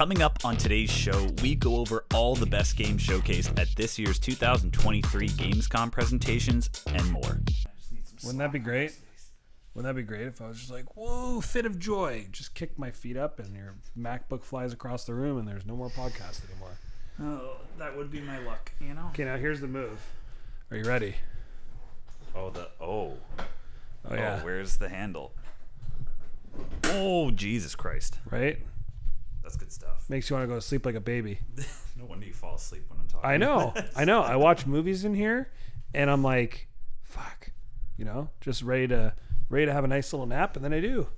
Coming up on today's show, we go over all the best games showcased at this year's 2023 Gamescom presentations and more. Wouldn't that be great? Wouldn't that be great if I was just like, whoa, fit of joy. Just kick my feet up and your MacBook flies across the room and there's no more podcast anymore. Oh, that would be my luck, you know? Okay, now here's the move. Are you ready? Oh, the. Oh. Oh, yeah. Oh, where's the handle? Oh, Jesus Christ. right? That's good stuff. Makes you want to go to sleep like a baby. No wonder you fall asleep when I'm talking. I know. I know. I watch movies in here and I'm like, fuck. You know, just ready to ready to have a nice little nap and then I do.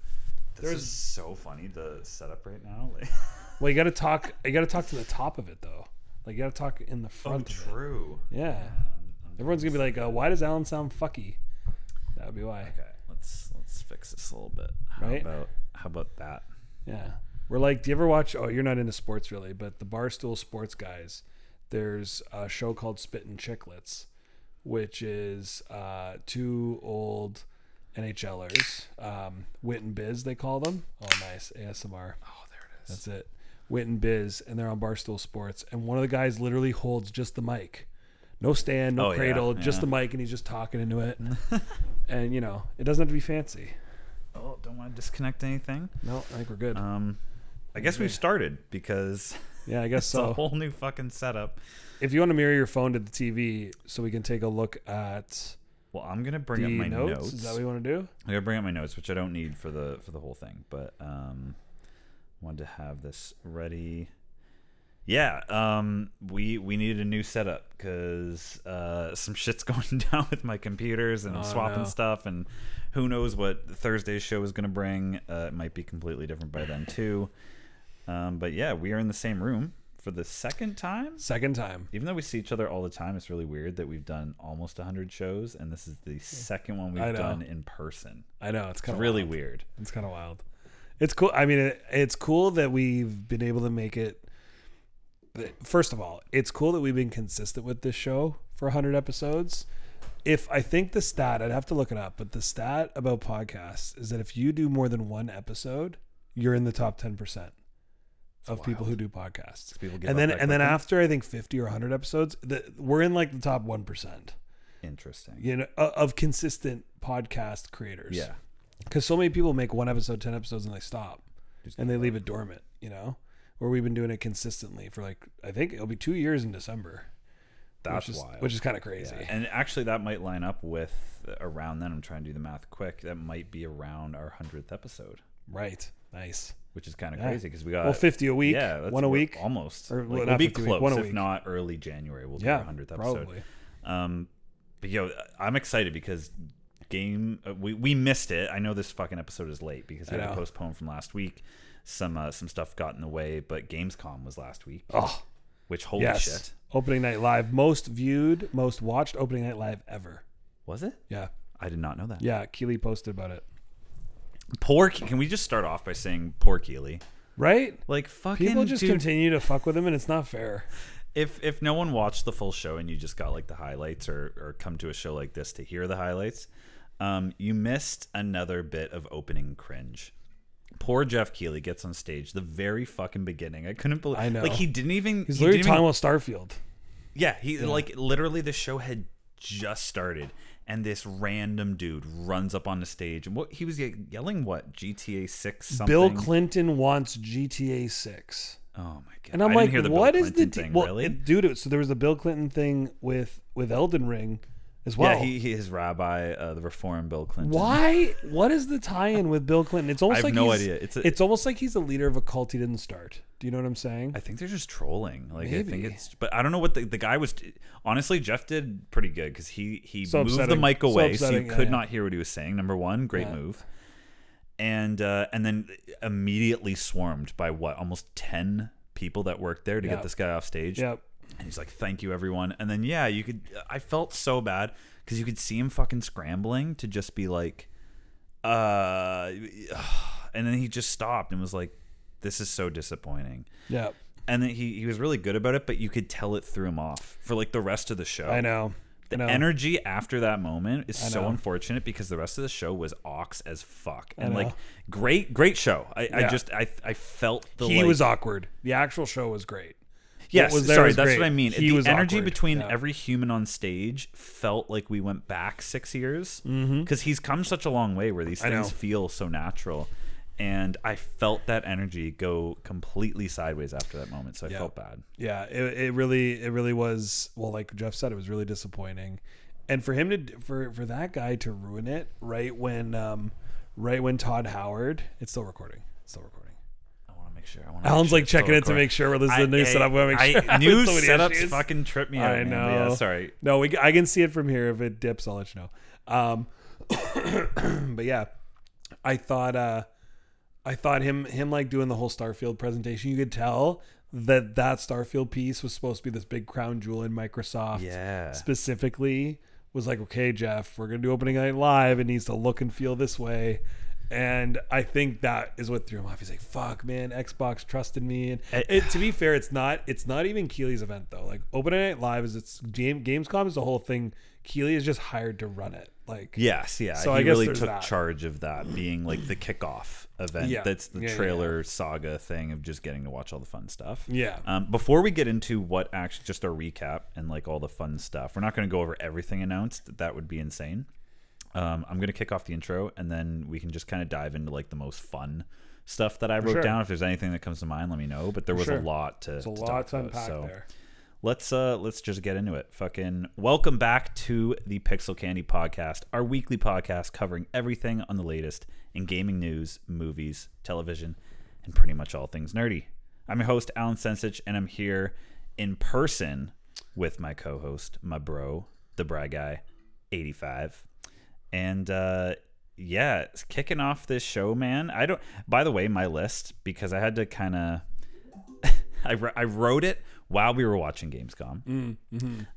This is so funny, the setup right now. Like, Well, you got to talk you got to talk to the top of it though. Like you got to talk in the oh, front of it. true. Yeah. Everyone's going to be like, uh, "Why does Alan sound fucky?" That would be why. Okay, let's let's fix this a little bit. How Right? about how about that? Yeah. We're like, do you ever watch? Oh, you're not into sports really, but the Barstool Sports guys, there's a show called Spittin' Chicklets, which is uh, two old NHLers, um, Whit and Biz, they call them. Oh, nice. ASMR. Oh, there it is. That's it. Whit and Biz, and they're on Barstool Sports. And one of the guys literally holds just the mic. No stand, no Oh, yeah, cradle, just yeah. the mic, and he's just talking into it. and, you know, it doesn't have to be fancy. Oh, don't want to disconnect anything. No, I think we're good. Um, I guess we've started because yeah, I guess it's a so. whole new fucking setup. If you want to mirror your phone to the TV so we can take a look at Well, I'm gonna bring the up my notes. notes. is that what you want to do? I'm gonna bring up my notes, which I don't need for the for the whole thing, but um, wanted to have this ready. Yeah, um, we we needed a new setup because uh, some shit's going down with my computers and I'm Oh, swapping no. stuff, and who knows what Thursday's show is gonna bring. Uh, it might be completely different by then too. Um, but yeah, we are in the same room for the second time. Second time. Even though we see each other all the time, it's really weird that we've done almost 100 shows, and this is the second one we've done in person. I know it's kind of really wild. weird. It's kind of wild. It's cool. I mean, it, it's cool that we've been able to make it. First of all, it's cool that we've been consistent with this show for 100 episodes. If I think the stat, I'd have to look it up, but the stat about podcasts is that if you do more than one episode, you're in the top 10% of people who do podcasts. People And then and then after I think 50 or 100 episodes, the, we're in like the top 1%. Interesting. You know, of consistent podcast creators Yeah. because so many people make one episode, ten episodes, and they stop, Just and they leave it dormant. You know, where we've been doing it consistently for like I think it'll be two years in December. That's which is, wild. Which is kind of crazy. Yeah. And actually, that might line up with around then. I'm trying to do the math quick. That might be around our hundredth episode, Right. Nice. Which is kind of Yeah. crazy because we got well, fifty a week. Yeah, one a week. almost. Or, Like, well, we'll be 50 a week, close, a if not early January. We'll do Yeah, our hundredth episode. probably. Um, but yo, I'm excited because game uh, we we missed it. I know this fucking episode is late because we I had to postpone from last week. Some uh, some stuff got in the way, but Gamescom was last week. Oh, Which holy yes. shit Opening night live, most viewed, most watched opening night live ever. was it? Yeah. I did not know that. Yeah. Keighley posted about it. Poor. Can we just start off by saying poor Keighley? Right. Like fucking People just dude, continue to fuck with him, and it's not fair. if if no one watched the full show and you just got like the highlights or or come to a show like this to hear the highlights, um, you missed another bit of opening cringe. Poor Jeff Keighley gets on stage the very fucking beginning. I couldn't believe. I know. Like he didn't even. He's he literally didn't even- talking about Starfield. Yeah, he like literally the show had just started and this random dude runs up on the stage and what he was yelling what GTA 6 something. Bill Clinton wants GTA Six. Oh my god. And I'm I like, the Bill what is the Clinton de- thing, well, really? it- dude? it- So there was the Bill Clinton thing with with Elden Ring as well. yeah, he, he his rabbi uh, the reform Bill Clinton. Why? What is the tie-in with Bill Clinton? It's almost I have like no he's- idea. It's It's, a- almost like he's a leader of a cult he didn't start. Do you know what I'm saying? I think they're just trolling. Like I think Maybe. it's, but I don't know what the, the guy was. Honestly, Jeff did pretty good because he he So moved the mic away, so, you yeah, could yeah. not hear what he was saying. Number one, great Yeah. move, and uh, and then immediately swarmed by what almost ten people that worked there to Yeah. get this guy off stage. Yep. And he's like, "Thank you, everyone." And then yeah, you could. I felt so bad because you could see him fucking scrambling to just be like, uh, and then he just stopped and was like, "This is so disappointing." Yeah. and then he, he was really good about it, but you could tell it threw him off for like the rest of the show. I know. The know. energy after that moment is so know. unfortunate because the rest of the show was ox as fuck. And know. like great, great show. I, I just I I felt the he like, was awkward. The actual show was great. Yes, was sorry, was that's great. what I mean. He the energy awkward. between Yeah. every human on stage felt like we went back six years because Mm-hmm. he's come such a long way where these things feel so natural. And I felt that energy go completely sideways after that moment, so I Yeah. felt bad. Yeah, it, it really it really was well like Jeff said it was really disappointing. And for him to for for that guy to ruin it right when um right when Todd Howard it's still recording. It's still recording. I want to make sure. I want. Alan's like checking it to make sure this is the new setup. We make sure. I, new so setups issues. fucking trip me out. I man, know. Yeah, sorry. No, we, I can see it from here. If it dips, I'll let you know. Um, but yeah, I thought, uh, I thought him, him like doing the whole Starfield presentation. You could tell that that Starfield piece was supposed to be this big crown jewel in Microsoft. Yeah. Specifically, was like, okay, Jeff, we're gonna do opening night live. It needs to look and feel this way. And I think that is what threw him off. He's like, "Fuck, man, Xbox trusted me." And it, to be fair, it's not. It's not even Keighley's event though. Like Open Night Live is its game. Gamescom is the whole thing. Keighley is just hired to run it. Like Yes, yeah. So he I really took that. charge of that being like the kickoff event. Yeah. That's the Yeah, yeah, trailer saga thing of just getting to watch all the fun stuff. Yeah. Um, before we get into what actually just a recap and like all the fun stuff, we're not going to go over everything announced. That would be insane. Um, I'm going to kick off the intro and then we can just kind of dive into like the most fun stuff that I wrote sure. down. If there's anything that comes to mind, let me know. But there was sure. a lot to, There's a to lot talk to about, unpack so there. let's uh let's just get into it fucking welcome back to the pixel candy podcast our weekly podcast covering everything on the latest in gaming news movies television and pretty much all things nerdy i'm your host alan sensich and i'm here in person with my co-host my bro the brag guy 85 and uh yeah it's kicking off this show man i don't by the way my list because i had to kind of I, I wrote it while we were watching Gamescom.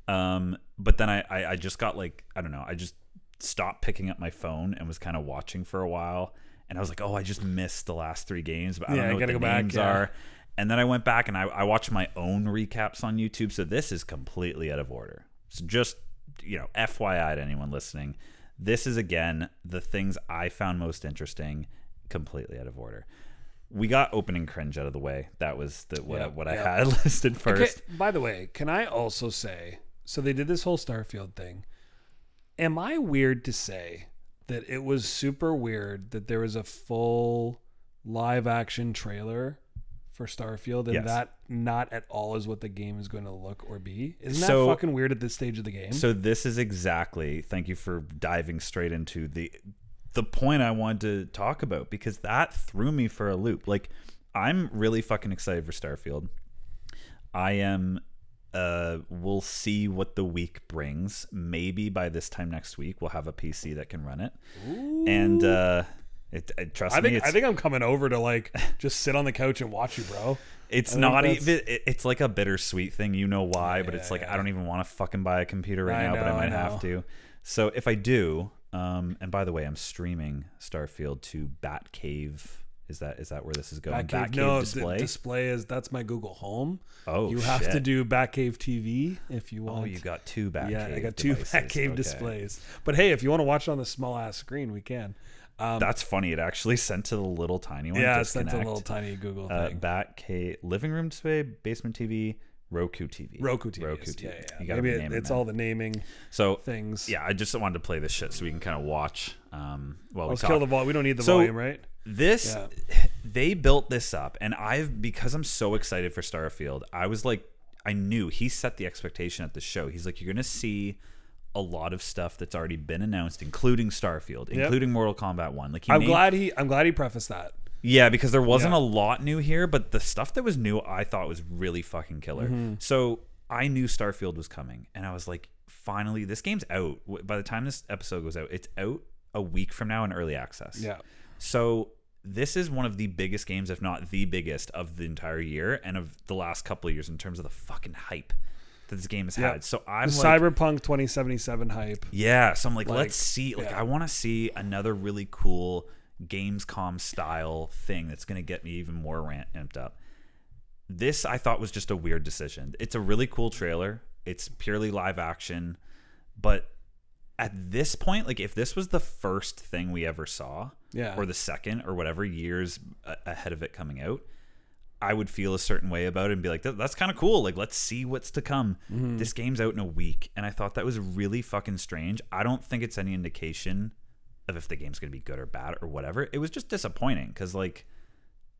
Um, but then I, I, I just got like, I don't know, I just stopped picking up my phone and was kind of watching for a while. And I was like, oh, I just missed the last three games, but I Yeah, don't I know what the go back, yeah. are. And then I went back and I, I watched my own recaps on YouTube. So this is completely out of order. So just, you know, FYI to anyone listening, this is again the things I found most interesting, completely out of order. We got opening cringe out of the way. That was the what, Yeah, what I had listed first. Okay, by the way, can I also say so they did this whole Starfield thing. Am I weird to say that it was super weird that there was a full live action trailer for Starfield and Yes. that not at all is what the game is going to look or be? Isn't that So- fucking weird at this stage of the game? So this is exactly. Thank you for diving straight into the the point I wanted to talk about because that threw me for a loop. Like I'm really fucking excited for Starfield. I am. Uh, we'll see what the week brings. Maybe by this time next week, we'll have a PC that can run it. And uh, it, it trust I me, think I think I'm coming over to like just sit on the couch and watch you, bro. It's not even. it- It's like a bittersweet thing. You know why? but it's like yeah. I don't even want to fucking buy a computer right I now, but I know, I might have to. So if I do, um, and by the way, I'm streaming Starfield to Batcave. Is that is that where this is going? Batcave, no, display. D- display is that's my Google Home. oh, you have to do Batcave TV if you want. Oh, you got two Batcave. yeah, I got two devices. Batcave Okay. displays. But hey, if you want to watch it on the small ass screen, we can. Um, That's funny. It actually sent to the little tiny one. yeah, it's sent a Disconnect. little tiny Google uh, thing. Batcave living room display, basement TV, Roku TV. Roku TV. Roku TV. Yeah, yeah. You gotta Maybe it, it, it's all the naming So things. yeah, I just wanted to play this shit so we can kind of watch. Um, while Let's we kill the volume. We don't need the So- volume, right? This Yeah. they built this up, and I've because I'm so excited for Starfield. I was like, I knew he set the expectation at the show. He's like, you're gonna see a lot of stuff that's already been announced, including Starfield, including Mortal Kombat One. Like I'm glad he. I'm glad he prefaced that. yeah, because there wasn't Yeah. a lot new here, but the stuff that was new I thought was really fucking killer. Mm-hmm. So I knew Starfield was coming, and I was like, finally, this game's out. By the time this episode goes out, it's out a week from now in early access. Yeah. So this is one of the biggest games, if not the biggest, of the entire year and of the last couple of years in terms of the fucking hype that this game has Yeah. had. So I'm The like, Cyberpunk 2077 hype. yeah. So I'm like, Like, let's see. Like, yeah. I want to see another really cool Gamescom style thing that's going to get me even more rant- amped up. This I thought was just a weird decision. It's a really cool trailer. It's purely live action. But at this point, like if this was the first thing we ever saw, Yeah. or the second or whatever years ahead of it coming out, I would feel a certain way about it and be like, "That- that's kind of cool. Like, let's see what's to come. Mm-hmm. This game's out in a week. And I thought that was really fucking strange. I don't think it's any indication of if the game's going to be good or bad or whatever. It was just disappointing because, like,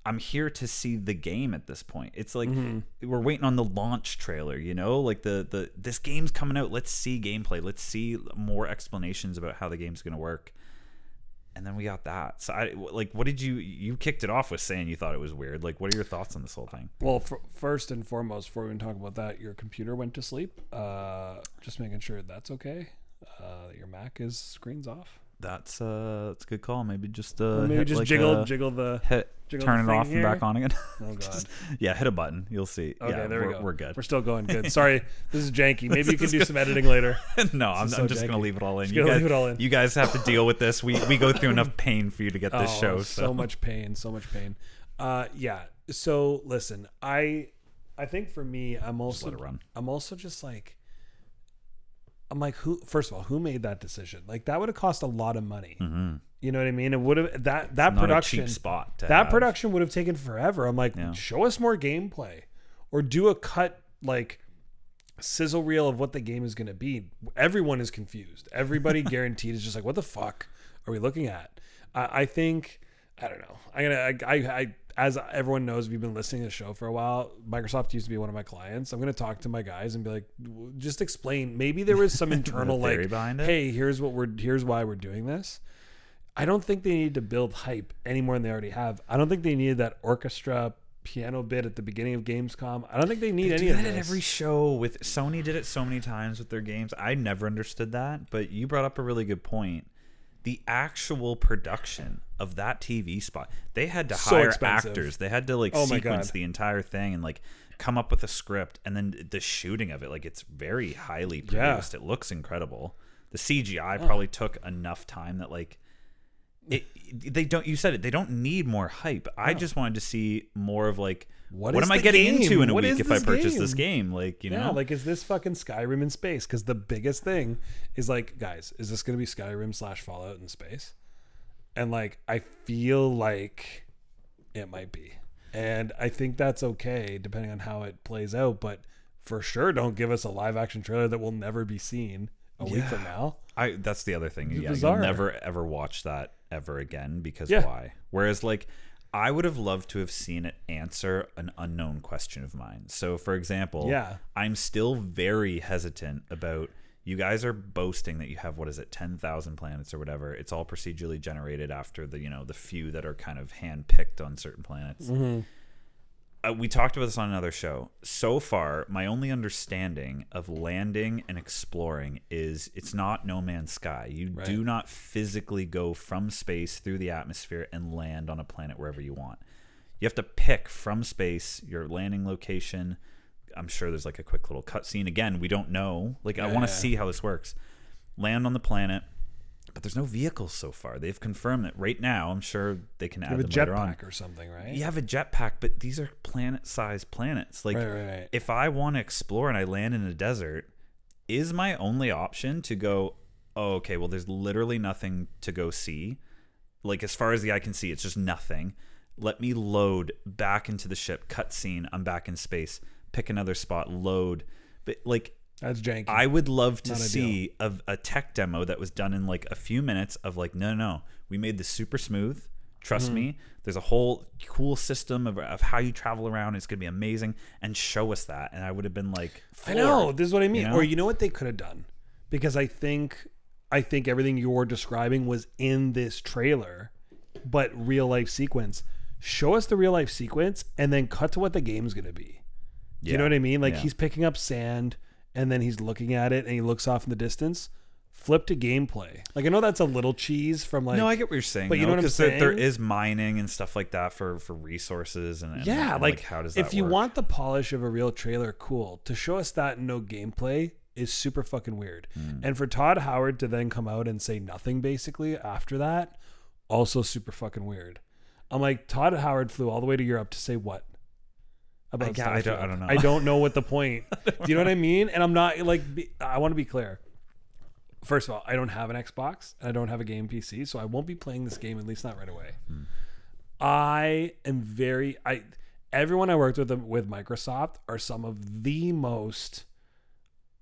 I'm here to see the game at this point. It's like Mm-hmm. we're waiting on the launch trailer, you know? Like the the this game's coming out. Let's see gameplay. Let's see more explanations about how the game's going to work. And then we got that. So I like what did you you kicked it off with saying you thought it was weird. Like what are your thoughts on this whole thing? Well, f- first and foremost, before we even talk about that, your computer went to sleep. Uh, just making sure that's okay. Uh, your Mac is screens off. That's uh that's a good call. Maybe just uh Maybe hit just like jiggle, a- jiggle the. hit jiggle turn the it off and back on again. Oh god. Just- yeah, hit a button. You'll see. Okay, yeah, there we're, go. We're good. We're still going good. Sorry, this is janky. Maybe you can do some editing later. no, I'm, is I'm so just gonna leave it all in. Just You guys, leave it all in. you guys have to deal with this. We we go through enough pain for you to get this Oh, show. so much pain, so much pain. Uh, yeah. So listen, I, I think for me, I'm also, let it run. I'm also just like, I'm like, who? First of all, who made that decision? Like that would have cost a lot of money. You know what I mean? It would have that that Mm-hmm. Production spot. That have. production would have taken forever. I'm like, Yeah. show us more gameplay, or do a cut like sizzle reel of what the game is going to be. Everyone is confused. Everybody guaranteed is just like, what the fuck are we looking at? I, I think I don't know. I'm gonna I, I, I as everyone knows, if you've been listening to the show for a while, Microsoft used to be one of my clients. I'm gonna talk to my guys and be like, just explain. Maybe there was some internal like, hey, here's what we're here's why we're doing this. I don't think they need to build hype any more than they already have. I don't think they needed that orchestra piano bit at the beginning of Gamescom. I don't think they need They any do of that at every show. With Sony, did it so many times with their games. I never understood that, but you brought up a really good point. The actual production of that TV spot, they had to So hire expensive. actors. They had to like Oh sequence the entire thing and like come up with a script, and then the shooting of it. Like it's very highly Yeah. produced. It looks incredible. The CGI probably took enough time that like it, they don't you said it they don't need more hype i just wanted to see more of like What what, am i getting game? into in a What week if i purchase game? this game like you yeah, know like is this fucking Skyrim in space? Because the biggest thing is like, guys, is this gonna be Skyrim slash Fallout in space? And like, I feel like it might be, and I think that's okay depending on how it plays out. But for sure, don't give us a live action trailer that will never be seen a week from now. i that's the other thing yeah bizarre. you'll never ever watch that ever again because Yeah. why whereas like i would have loved to have seen it answer an unknown question of mine. So for example Yeah. i'm still very hesitant about you guys are boasting that you have what is it 10,000 planets or whatever. It's all procedurally generated after the you know the few that are kind of hand picked on certain planets mm-hmm. Uh, we talked about this on another show. So far, my only understanding of landing and exploring is it's not No Man's Sky. You do not physically go from space through the atmosphere and land on a planet wherever you want. You have to pick from space your landing location. I'm sure there's like a quick little cutscene. Again, we don't know. Like, I want Yeah. to see how this works. Land on the planet, but there's no vehicles so far. They've confirmed that right now. I'm sure they can You add have a them later on jetpack or something, right? you have a jetpack, but these are planet-sized planets. Like, Right, right, right. if I want to explore and I land in a desert, is my only option to go? Oh, okay. Well, there's literally nothing to go see. Like as far as the eye can see, it's just nothing. Let me load back into the ship. Cutscene. I'm back in space. Pick another spot. Load. But like That's janky. I would love to Not see a, a tech demo that was done in like a few minutes of like, no, no, no. We made this super smooth. Trust Mm-hmm. me. There's a whole cool system of, of how you travel around. It's going to be amazing. And show us that. And I would have been like, I know. This is what I mean. you know? Or you know what they could have done? Because I think I think everything you're describing was in this trailer, but real life sequence. Show us the real life sequence and then cut to what the game's gonna be. Do you know what I mean? Like Yeah. he's picking up sand and then he's looking at it and he looks off in the distance. Flip to gameplay. Like I know that's a little cheese from like no, I get what you're saying. but you know what I'm Because there, there saying? is mining and stuff like that for, for resources. And, and Yeah, and, like, how does that if you work? want the polish of a real trailer, cool. To show us that no gameplay is super fucking weird. Hmm. And for Todd Howard to then come out and say nothing basically after that, also super fucking weird. I'm like, Todd Howard flew all the way to Europe to say what? About yeah, I don't- I don't know. I don't know what the point. Do you know what I mean? And I'm not like, be, I want to be clear. first of all, I don't have an Xbox and I don't have a game PC, so I won't be playing this game at least not right away. Hmm. I am very I everyone I worked with with Microsoft are some of the most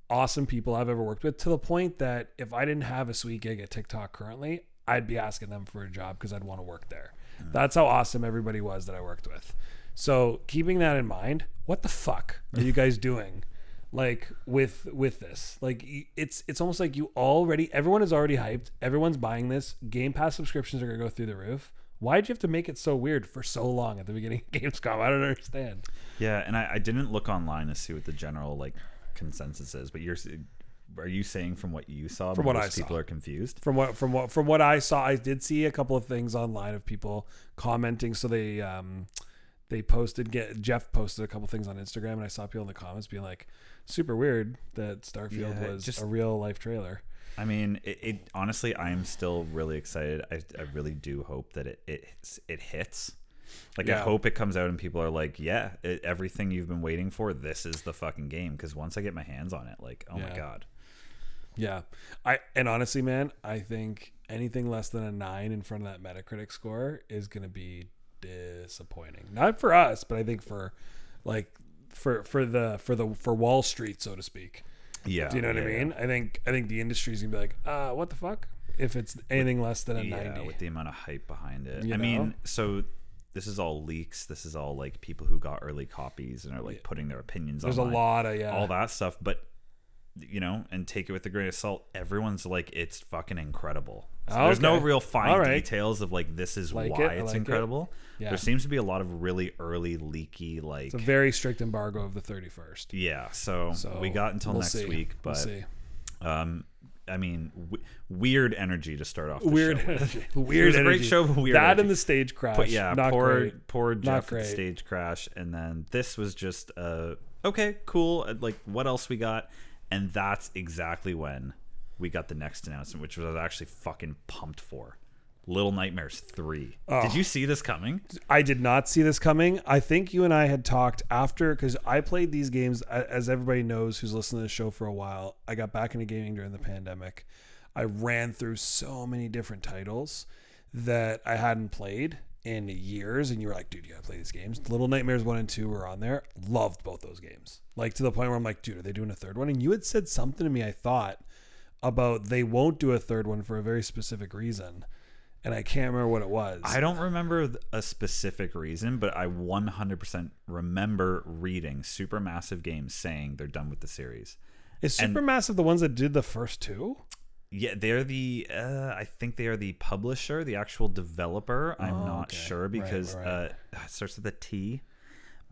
awesome people I've ever worked with to the point that if I didn't have a sweet gig at TikTok currently, I'd be asking them for a job because I'd want to work there. Hmm. That's how awesome everybody was that I worked with. So keeping that in mind, what the fuck are you guys doing? Like with with this, like it's it's almost like you already everyone is already hyped. Everyone's buying this. Game Pass subscriptions are gonna go through the roof. Why'd you have to make it so weird for so long at the beginning of Gamescom? I don't understand. Yeah, and I, I didn't look online to see what the general like consensus is, but you're are you saying from what you saw, From what I people saw. are confused? From what from what from what I saw, I did see a couple of things online of people commenting. So they um they posted get Jeff posted a couple things on Instagram, and I saw people in the comments being like, "Super weird that Starfield Yeah, was just- a real life trailer." I mean, it, it honestly, I am still really excited. I, I really do hope that it it it hits. Like I hope it comes out and people are like, yeah, it, everything you've been waiting for, this is the fucking game. Because once I get my hands on it, like, oh my god, Yeah, I and honestly, man, I think anything less than a nine in front of that Metacritic score is gonna be disappointing. Not for us, but I think for like for for the for the for Wall Street, so to speak. yeah. Do you know what I yeah, yeah. mean? I think I think the industry's gonna be like, uh, what the fuck? If it's anything less than a yeah, ninety. with the amount of hype behind it. You I know? mean, so this is all leaks. This is all like people who got early copies and are like putting their opinions. There's online. a lot of yeah. all that stuff but you know and take it with a grain of salt everyone's like it's fucking incredible So there's no real fine right. details of like this is Like why it, it's like it. incredible Yeah. there seems to be a lot of really early leaky like It's a very strict embargo of the thirty first. yeah so, So we got until we'll next see. week We'll but see. um i mean w- weird energy to start off weird energy. It Weird was a great energy. show but weird that energy. and the stage crash. But yeah, not poor great. poor Jeff stage crash, and then this was just uh okay, cool. uh, Like what else we got? And that's exactly when we got the next announcement, which was actually fucking pumped for. Little Nightmares three. Oh. Did you see this coming? I did not see this coming. I think you and I had talked after because I played these games, as everybody knows who's listened to the show for a while. I got back into gaming during the pandemic. I ran through so many different titles that I hadn't played in years, and you were like, "Dude, you gotta play these games." Little Nightmares one and two were on there. Loved both those games, like to the point where I'm like, "Dude, are they doing a third one?" And you had said something to me. I thought about they won't do a third one for a very specific reason, and I can't remember what it was. I don't remember a specific reason, but I 100% remember reading Supermassive Games saying they're done with the series. Is And- Supermassive the ones that did the first two? Yeah, they're the. Uh, I think they are the publisher, the actual developer. I'm Oh, not okay. sure Right, because right. Uh, it starts with a T.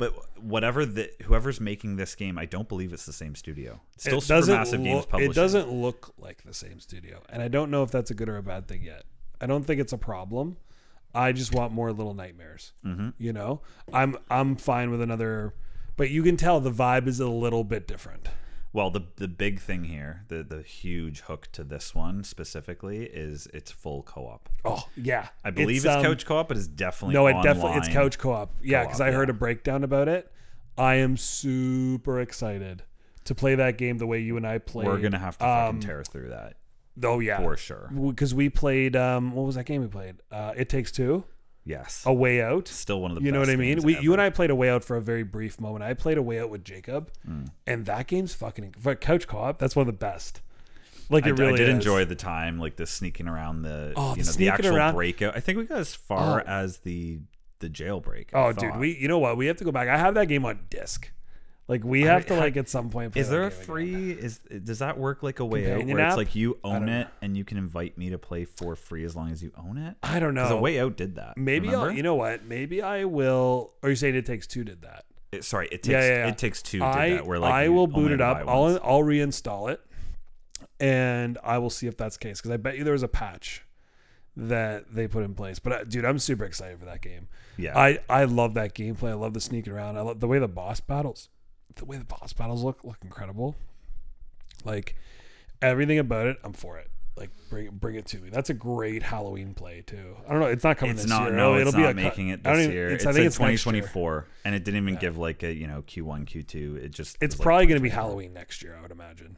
But whatever the whoever's making this game, I don't believe it's the same studio. It's still it Supermassive Games look, Publishing. It doesn't look like the same studio, and I don't know if that's a good or a bad thing yet. I don't think it's a problem. I just want more little nightmares. Mm-hmm. You know, I'm I'm fine with another, but you can tell the vibe is a little bit different. Well, the the big thing here, the the huge hook to this one specifically is it's full co-op. Oh yeah, I believe it's, um, couch co-op, but it's definitely No, it definitely it's couch co-op. Yeah, because I heard a breakdown about it. I am super excited to play that game the way you and I played. We're gonna have to fucking um, tear through that Oh yeah, for sure. because we played um what was that game we played uh it takes two Yes, a way out still one of the. you know what i mean games we you and i played a way out for a very brief moment i played a way out with jacob mm. and that game's fucking for couch co-op that's one of the best like I, it d- I really did is. enjoy the time, like the sneaking around the, Oh, the you know, the actual around. breakout. I think we got as far Oh. as the the jailbreak. I oh dude we you know what we have to go back i have that game on disc like we have to like at some point play is there a again. free? Is does that work like a way out Companion where it's like you own it and you can invite me to play for free as long as you own it? i don't know The way out did that. maybe I'll, you know what maybe i will Are you saying it takes two did that It- sorry, it takes Yeah, yeah, yeah. it takes two. Did I, that where like I will boot it up. I'll I'll reinstall it, and I will see if that's the case. Because I bet you there was a patch that they put in place. But uh, dude, I'm super excited for that game. yeah. I I love that gameplay. I love the sneaking around. I love the way the boss battles, the way the boss battles look look incredible. Like everything about it, I'm for it. Like bring bring it to me. That's a great Halloween play too. I don't know. It's not coming it's this not. year. No, It'll it's be not a cut- making it this even- year. It's, I think it's next 2024, and it didn't even give like a you know Q1, Q2. It just It's was like probably going to be Halloween next year. I would imagine.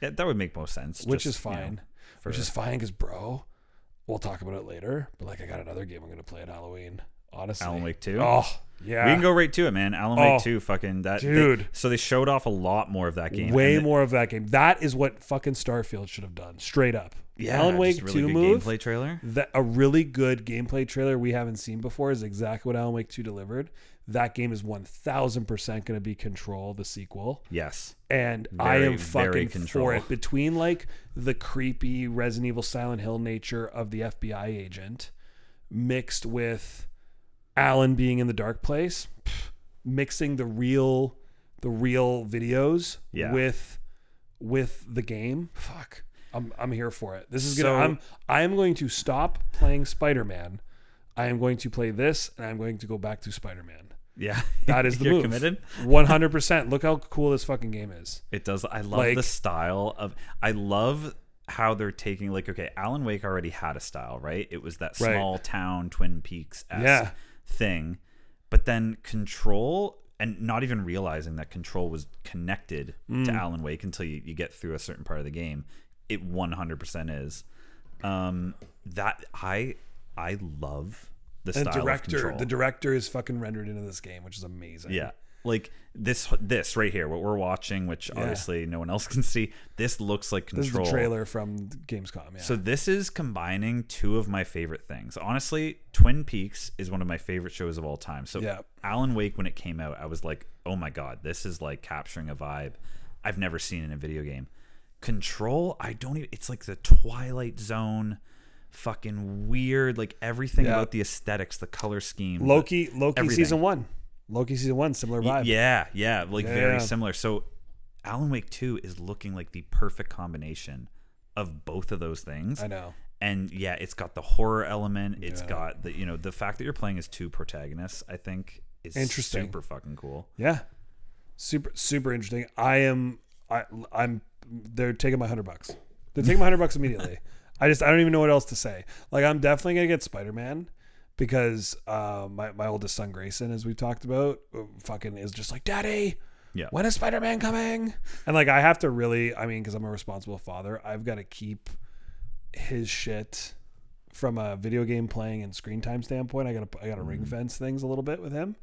Yeah, that would make most sense. which just, is you know, fine. for- which is fine because, bro, we'll talk about it later. But like, I got another game I'm gonna play at Halloween. Honestly, Alan Wake 2. Oh yeah, We can go right to it, man. Alan Oh, Wake 2, fucking that. they- dude. so they showed off a lot more of that game. Way and more of that game. That is what fucking Starfield should have done. Straight up. Yeah, Alan Wake just really 2 good move. gameplay trailer. That a really good gameplay trailer we haven't seen before is exactly what Alan Wake 2 delivered. That game is 1000% going to be Control, the sequel. Yes. And I Very, am very fucking Control. for it. Between like the creepy Resident Evil Silent Hill nature of the FBI agent mixed with Alan being in the dark place, pff, mixing the real the real videos Yeah. with with the game. Fuck. I'm I'm here for it. This is gonna So- I'm I am going to stop playing Spider-Man. I am going to play this and I'm going to go back to Spider-Man. Yeah. That is the You're move. committed? 100%. Look how cool this fucking game is. It does. I love Like- the style of. I love how they're taking like okay, Alan Wake already had a style, right? It was that Right. small town Twin Peaks Yeah. Thing, but then Control and not even realizing that Control was connected Mm. to Alan Wake until you, you get through a certain part of the game. It one hundred percent is. Um, that I I love the And style director, of Control. the director is fucking rendered into this game, which is amazing. Yeah. Like this this right here, what we're watching, which Yeah. obviously no one else can see, this looks like This control. is the trailer from Gamescom. Yeah. So this is combining two of my favorite things. Honestly, Twin Peaks is one of my favorite shows of all time. So Yeah. Alan Wake when it came out, I was like, "Oh my god, this is like capturing a vibe I've never seen in a video game." Control, I don't even it's like the Twilight Zone fucking weird like everything Yeah. about the aesthetics, the color scheme. Loki, Loki everything. season one. Loki season one, similar vibe. Yeah, yeah, like Yeah. very similar. So Alan Wake 2 is looking like the perfect combination of both of those things. I know. And yeah, it's got the horror element. It's Yeah. got the you know, the fact that you're playing as two protagonists, I think is Interesting. super fucking cool. Yeah. Super super interesting. I am I I'm they're taking my hundred bucks. They're taking my hundred bucks immediately. I just I don't even know what else to say. Like I'm definitely gonna get Spider Man because uh, my my oldest son Grayson, as we've talked about, uh, fucking is just like Daddy. Yeah. When is Spider Man coming? And like I have to really, I mean, because I'm a responsible father, I've got to keep his shit from a video game playing and screen time standpoint. I got to I got to ring fence things a little bit with him.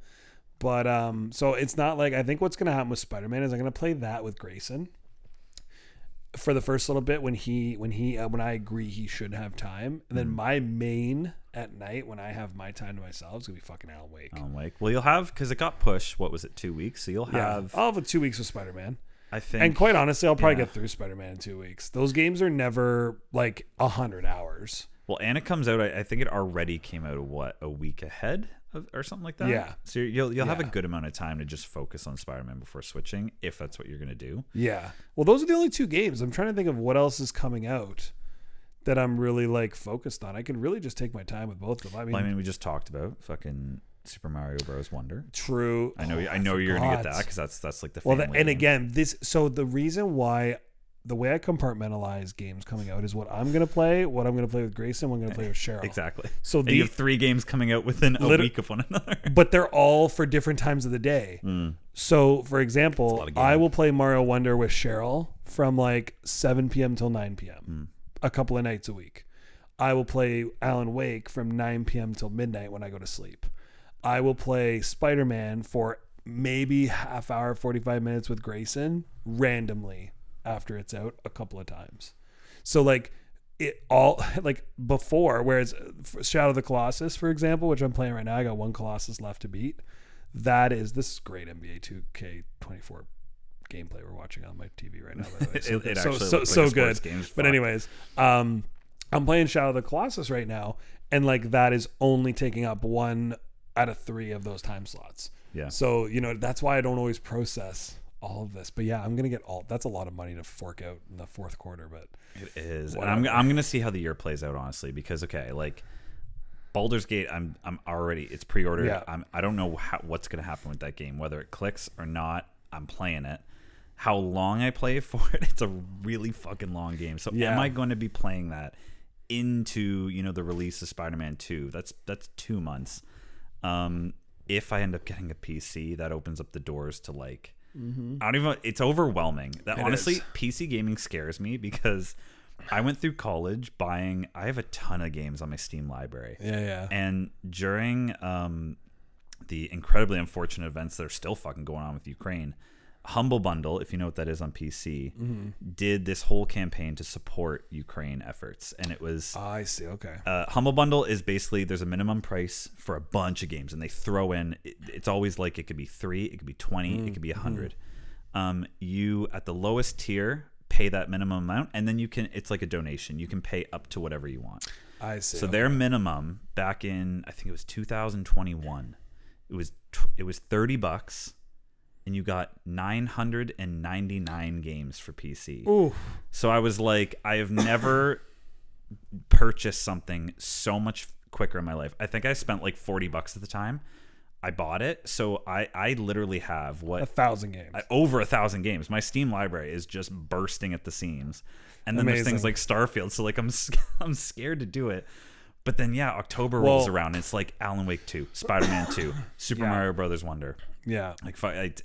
But um, so it's not like I think what's gonna happen with Spider Man is I'm gonna play that with Grayson for the first little bit when he when he uh, when I agree he should have time, and then my main at night when I have my time to myself is gonna be fucking Alan Wake. Alan Wake. Well, you'll have because it got pushed. What was it? Two weeks. So you'll yeah, have. I'll have two weeks with Spider Man. I think. And quite honestly, I'll probably yeah. get through Spider Man in two weeks. Those games are never like a hundred hours. well, and it comes out. I, I think it already came out. A, what a week ahead or something like that. Yeah. So you'll you'll have a good amount of time to just focus on Spider-Man before switching, if that's what you're gonna do. Yeah. Well, those are the only two games. I'm trying to think of what else is coming out that I'm really like focused on. I can really just take my time with both of them. I mean, Well, I mean, we just talked about fucking Super Mario Bros. Wonder. true. I know. Oh, I know you're gonna get that because that's that's like the Well, the, and game. again, this so the reason why the way I compartmentalize games coming out is what I'm gonna play, what I'm gonna play with Grayson, what I'm gonna play with Cheryl. exactly. So and the you have three games coming out within a Lit- week of one another. but they're all for different times of the day. So, for example, I will play Mario Wonder with Cheryl from like 7 p.m. till 9 p.m. Hmm. a couple of nights a week. I will play Alan Wake from 9 p.m. till midnight when I go to sleep. I will play Spider Man for maybe half hour, 45 minutes with Grayson randomly after it's out a couple of times. So, like, it all like before, whereas Shadow of the Colossus, for example, which I'm playing right now, I got one Colossus left to beat. That is this is great NBA 2K24 gameplay we're watching on my TV right now. By the way. So, It- it so, actually so, looks like so a good. game. But anyways, um, I'm playing Shadow of the Colossus right now, and like that is only taking up one out of three of those time slots. Yeah. So you know that's why I don't always process all of this. But yeah, I'm gonna get all. That's a lot of money to fork out in the fourth quarter. But It is, and I'm I'm gonna see how the year plays out honestly because okay, like Baldur's Gate, I'm I'm already it's pre-ordered. Yeah. I'm I don't know how, what's gonna happen with that game, whether it clicks or not. I'm playing it. How long I play for it? It's a really fucking long game. So Yeah. am I going to be playing that into you know the release of Spider-Man Two? That's that's two months. Um, if I end up getting a PC, that opens up the doors to like I don't even. It's overwhelming. That It honestly, is. PC gaming scares me because I went through college buying. I have a ton of games on my Steam library, Yeah, yeah. and during um, the incredibly unfortunate events that are still fucking going on with Ukraine, Humble Bundle, if you know what that is on PC, Mm-hmm. did this whole campaign to support Ukraine efforts, and it was Ah, I see. Okay. uh, Humble Bundle is basically there's a minimum price for a bunch of games, and they throw in. It, it's always like it could be three, it could be twenty, it could be a 100 Um, you at the lowest tier pay that minimum amount, and then you can. It's like a donation. You can pay up to whatever you want. I see. So okay. their minimum back in I think it was 2021, it was tw- it was 30 bucks, and you got 999 games for PC. Ooh. So I was like, I have never purchased something so much quicker in my life. I think I spent like 40 bucks at the time. I bought it. So I, I literally have what a thousand games. I- over a thousand games. My Steam library is just bursting at the seams. And then there's things like Starfield. So like I'm I'm scared to do it. But then yeah, October rolls around. And it's like Alan Wake 2, Spider-Man 2, Super Yeah. Mario Brothers Wonder. yeah. Like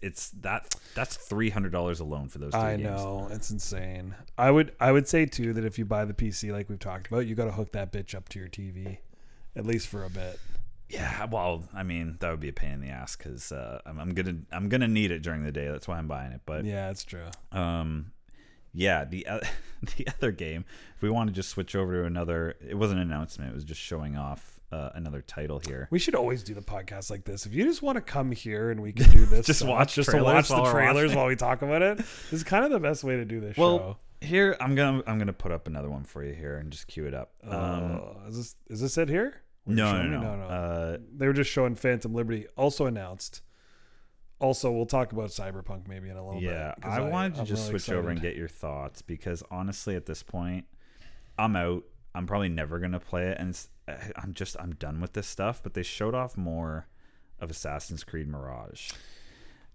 it's that that's $300 alone for those two I games. know it's insane. I would I would say too that if you buy the PC like we've talked about, you got to hook that bitch up to your TV, at least for a bit. Yeah, well, I mean, that would be a pain in the ass because uh, I'm, I'm gonna I'm gonna need it during the day. That's why I'm buying it. But Yeah, it's true. um, yeah, the uh, the other game. If we want to just switch over to another, it wasn't an announcement. It was just showing off uh, another title here. We should always do the podcast like this. If you just want to come here and we can do this, Just stuff, watch just to watch the trailers while we talk about it. This is kind of the best way to do this Well, show. here I'm gonna I'm gonna put up another one for you here and just cue it up. Um, Uh, is this is this it here? No, no, no, no, no. Uh, they were just showing Phantom Liberty, also announced. Also, we'll talk about Cyberpunk maybe in a little bit. yeah, bit. 'cause I wanted to I'm just really switch over and get your thoughts because honestly, at this point, I'm out. I'm probably never gonna play it, and it's, I'm just I'm done with this stuff. But they showed off more of Assassin's Creed Mirage.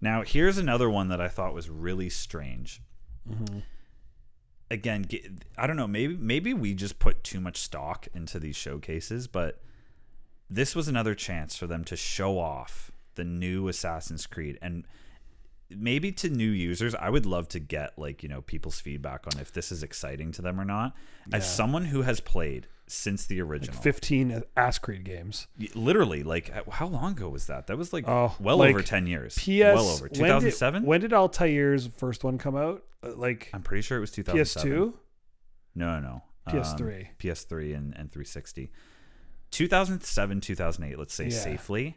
Now, here's another one that I thought was really strange. Mm-hmm. Again, I don't know. Maybe maybe we just put too much stock into these showcases, but this was another chance for them to show off the new Assassin's Creed. And maybe to new users I would love to get like you know people's feedback on if this is exciting to them or not. As someone who has played since the original. 15 Ass Creed games. literally like how long ago was that? That was like Oh, well like over 10 years. PS well over. when did- 2007 When did, Altair's first one come out? Uh, Like I'm pretty sure it was 2007 PS2, no no no. Um, PS3. PS3 and, and 360 2007 2008 let's say Yeah. safely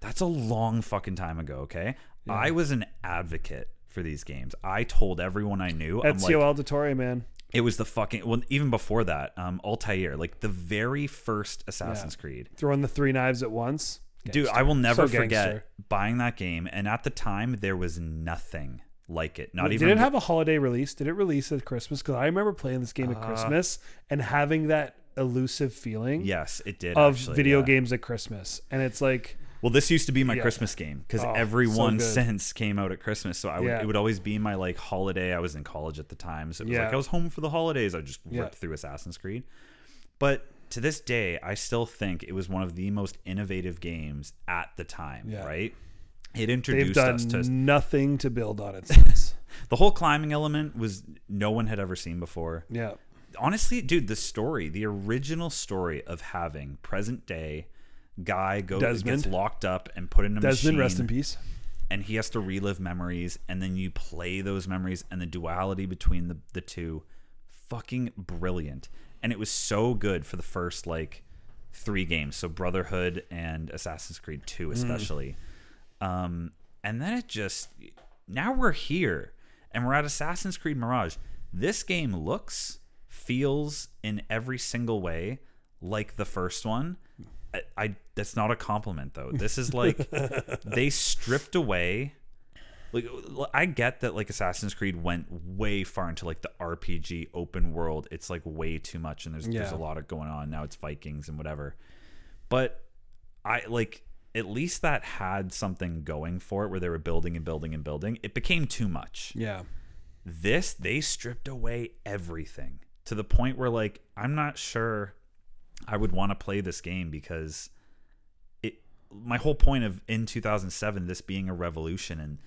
that's a long fucking time ago okay I was an advocate for these games I told everyone I knew Ezio like, Auditore, man. It was the fucking well, even before that, um, Altair, like the very first Assassin's Creed. Throwing the three knives at once. Dude, I will never So forget buying that game, and at the time there was nothing like it. Not Did even Did it have a holiday release? Did it release at Christmas? Because I remember playing this game at Christmas and having that elusive feeling Yes, it did. of actually, video yeah. games at Christmas, and it's like Well, this used to be my Yeah. Christmas game because Oh, every so one since came out at Christmas. So I would, Yeah. it would always be my like holiday. I was in college at the time, so it was Yeah. like I was home for the holidays. I just ripped through Assassin's Creed. But to this day, I still think it was one of the most innovative games at the time. Yeah. Right? It introduced us to nothing to build on it since. the whole climbing element was no one had ever seen before. yeah, Honestly, dude, the story, the original story of having present day guy goes Desmond. gets locked up and put in a Desmond, machine rest in peace. and he has to relive memories and then you play those memories and the duality between the, the two. Fucking brilliant. And it was so good for the first like three games. So brotherhood and assassin's creed 2 especially. Um and then it just now we're here and we're at assassin's creed mirage. This game looks feels in every single way like the first one I, I that's not a compliment though. This is like they stripped away like I get that like Assassin's Creed went way far into like the RPG open world. It's like way too much and there's there's a lot of going on. Now it's Vikings and whatever. But I like at least that had something going for it where they were building and building and building. It became too much Yeah, this they stripped away everything to the point where like i'm not sure i would want to play this game because it my whole point of in 2007 this being a revolution and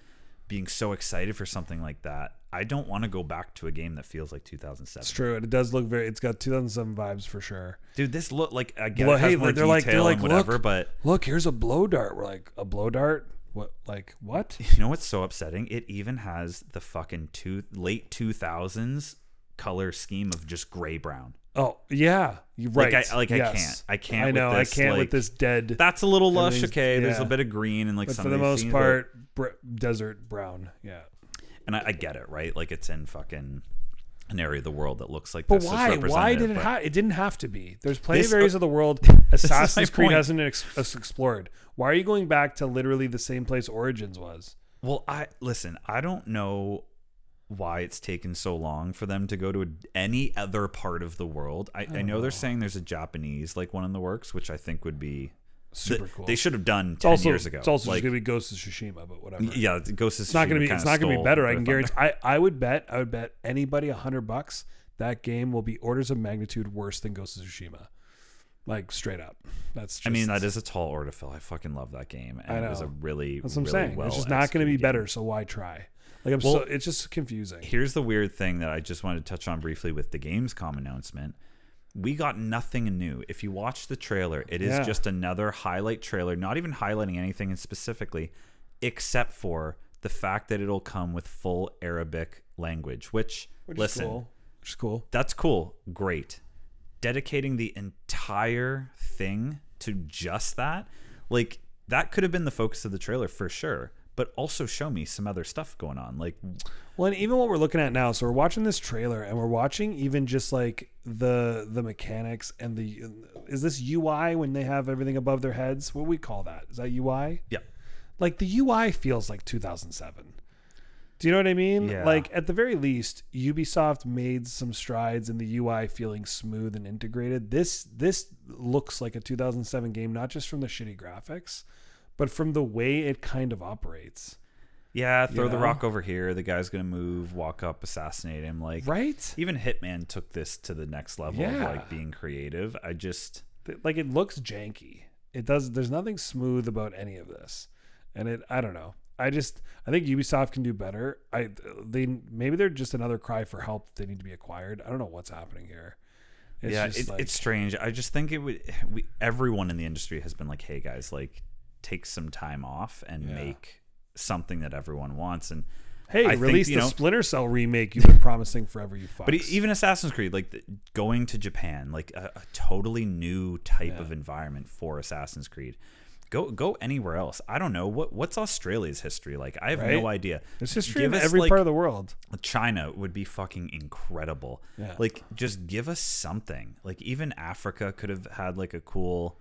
being so excited for something like that, I don't want to go back to a game that feels like 2007. It's true. and It does look very. It's got 2007 vibes for sure. Dude, this look like again, Well, it has hey, more they're like- they're like, whatever, look. but Look, here's a blow dart. We're like a blow dart. What? Like what? you know what's so upsetting? It even has the fucking two late 2000s color scheme of just gray brown. Oh yeah, you're Like, right. I- like, I can't. I can't I with know. this, I can't like- with this dead. That's a little lush, okay. There's a bit of green and like but some for the most scenes, part, br- desert brown. Yeah. and I, I get it, right? Like it's in fucking an area of the world that looks like But this. why? Why did it have? It didn't have to be. There's plenty This- of areas of the world Assassin's Creed point. hasn't ex- explored. Why are you going back to literally the same place Origins was? Well, I listen. I don't know why it's taken so long for them to go to any other part of the world. I, I know they're oh. saying there's a Japanese like one in the works, which I think would be Super th- cool. They should have done It's ten also, years ago. It's also like, gonna be Ghost of Tsushima, but whatever. yeah, Ghost of It's not gonna Tsushima be. It's not gonna be better. I can guarantee. I, I would bet. I would bet anybody a hundred bucks that game will be orders of magnitude worse than Ghost of Tsushima. Like straight up. That's. Just, I mean, that is a tall order Phil. I fucking love that game, and I it was a really, That's what I'm really saying. well it's just not going to be better. So why try? Like I'm Well- so. It's just confusing. Here's the weird thing that I just wanted to touch on briefly with the Gamescom announcement. We got nothing new. If you watch the trailer, it is Yeah. just another highlight trailer, not even highlighting anything specifically, except for the fact that it'll come with full Arabic language, which, Which listen, is cool. Which is cool. that's cool. Great. Dedicating the entire thing to just that, like, that could have been the focus of the trailer for sure. But also show me some other stuff going on. Like, Well, and even what we're looking at now, so we're watching this trailer and we're watching even just like the the mechanics and the is this UI when they have everything above their heads? What we call that? Is that UI? yeah. Like the UI feels like 2007. Do you know what I mean? Yeah. Like at the very least, Ubisoft made some strides in the UI feeling smooth and integrated. This this looks like a 2007 game, not just from the shitty graphics, but from the way it kind of operates. Yeah, throw the know? rock over here. The guy's gonna move, walk up, assassinate him. Like Right? even Hitman took this to the next level of like being creative. I just Like it looks janky. It does there's nothing smooth about any of this. And it I don't know. I just I think Ubisoft can do better. I they maybe they're just another cry for help that they need to be acquired. I don't know what's happening here. It's yeah, just it, like- it's strange. I just think it would. We everyone in the industry has been like, "Hey guys, like take some time off and Yeah. make something that everyone wants." And Hey, I think, release you the know- Splinter Cell remake you've been promising forever, you fucks. but even Assassin's Creed, like the, going to Japan, like a, a totally new type Yeah. of environment for Assassin's Creed. Go go anywhere else. I don't know what what's Australia's history like. I have no idea. There's history Give in us, every like, part of the world. China would be fucking incredible. Yeah. Like just give us something. Like even Africa could have had like a cool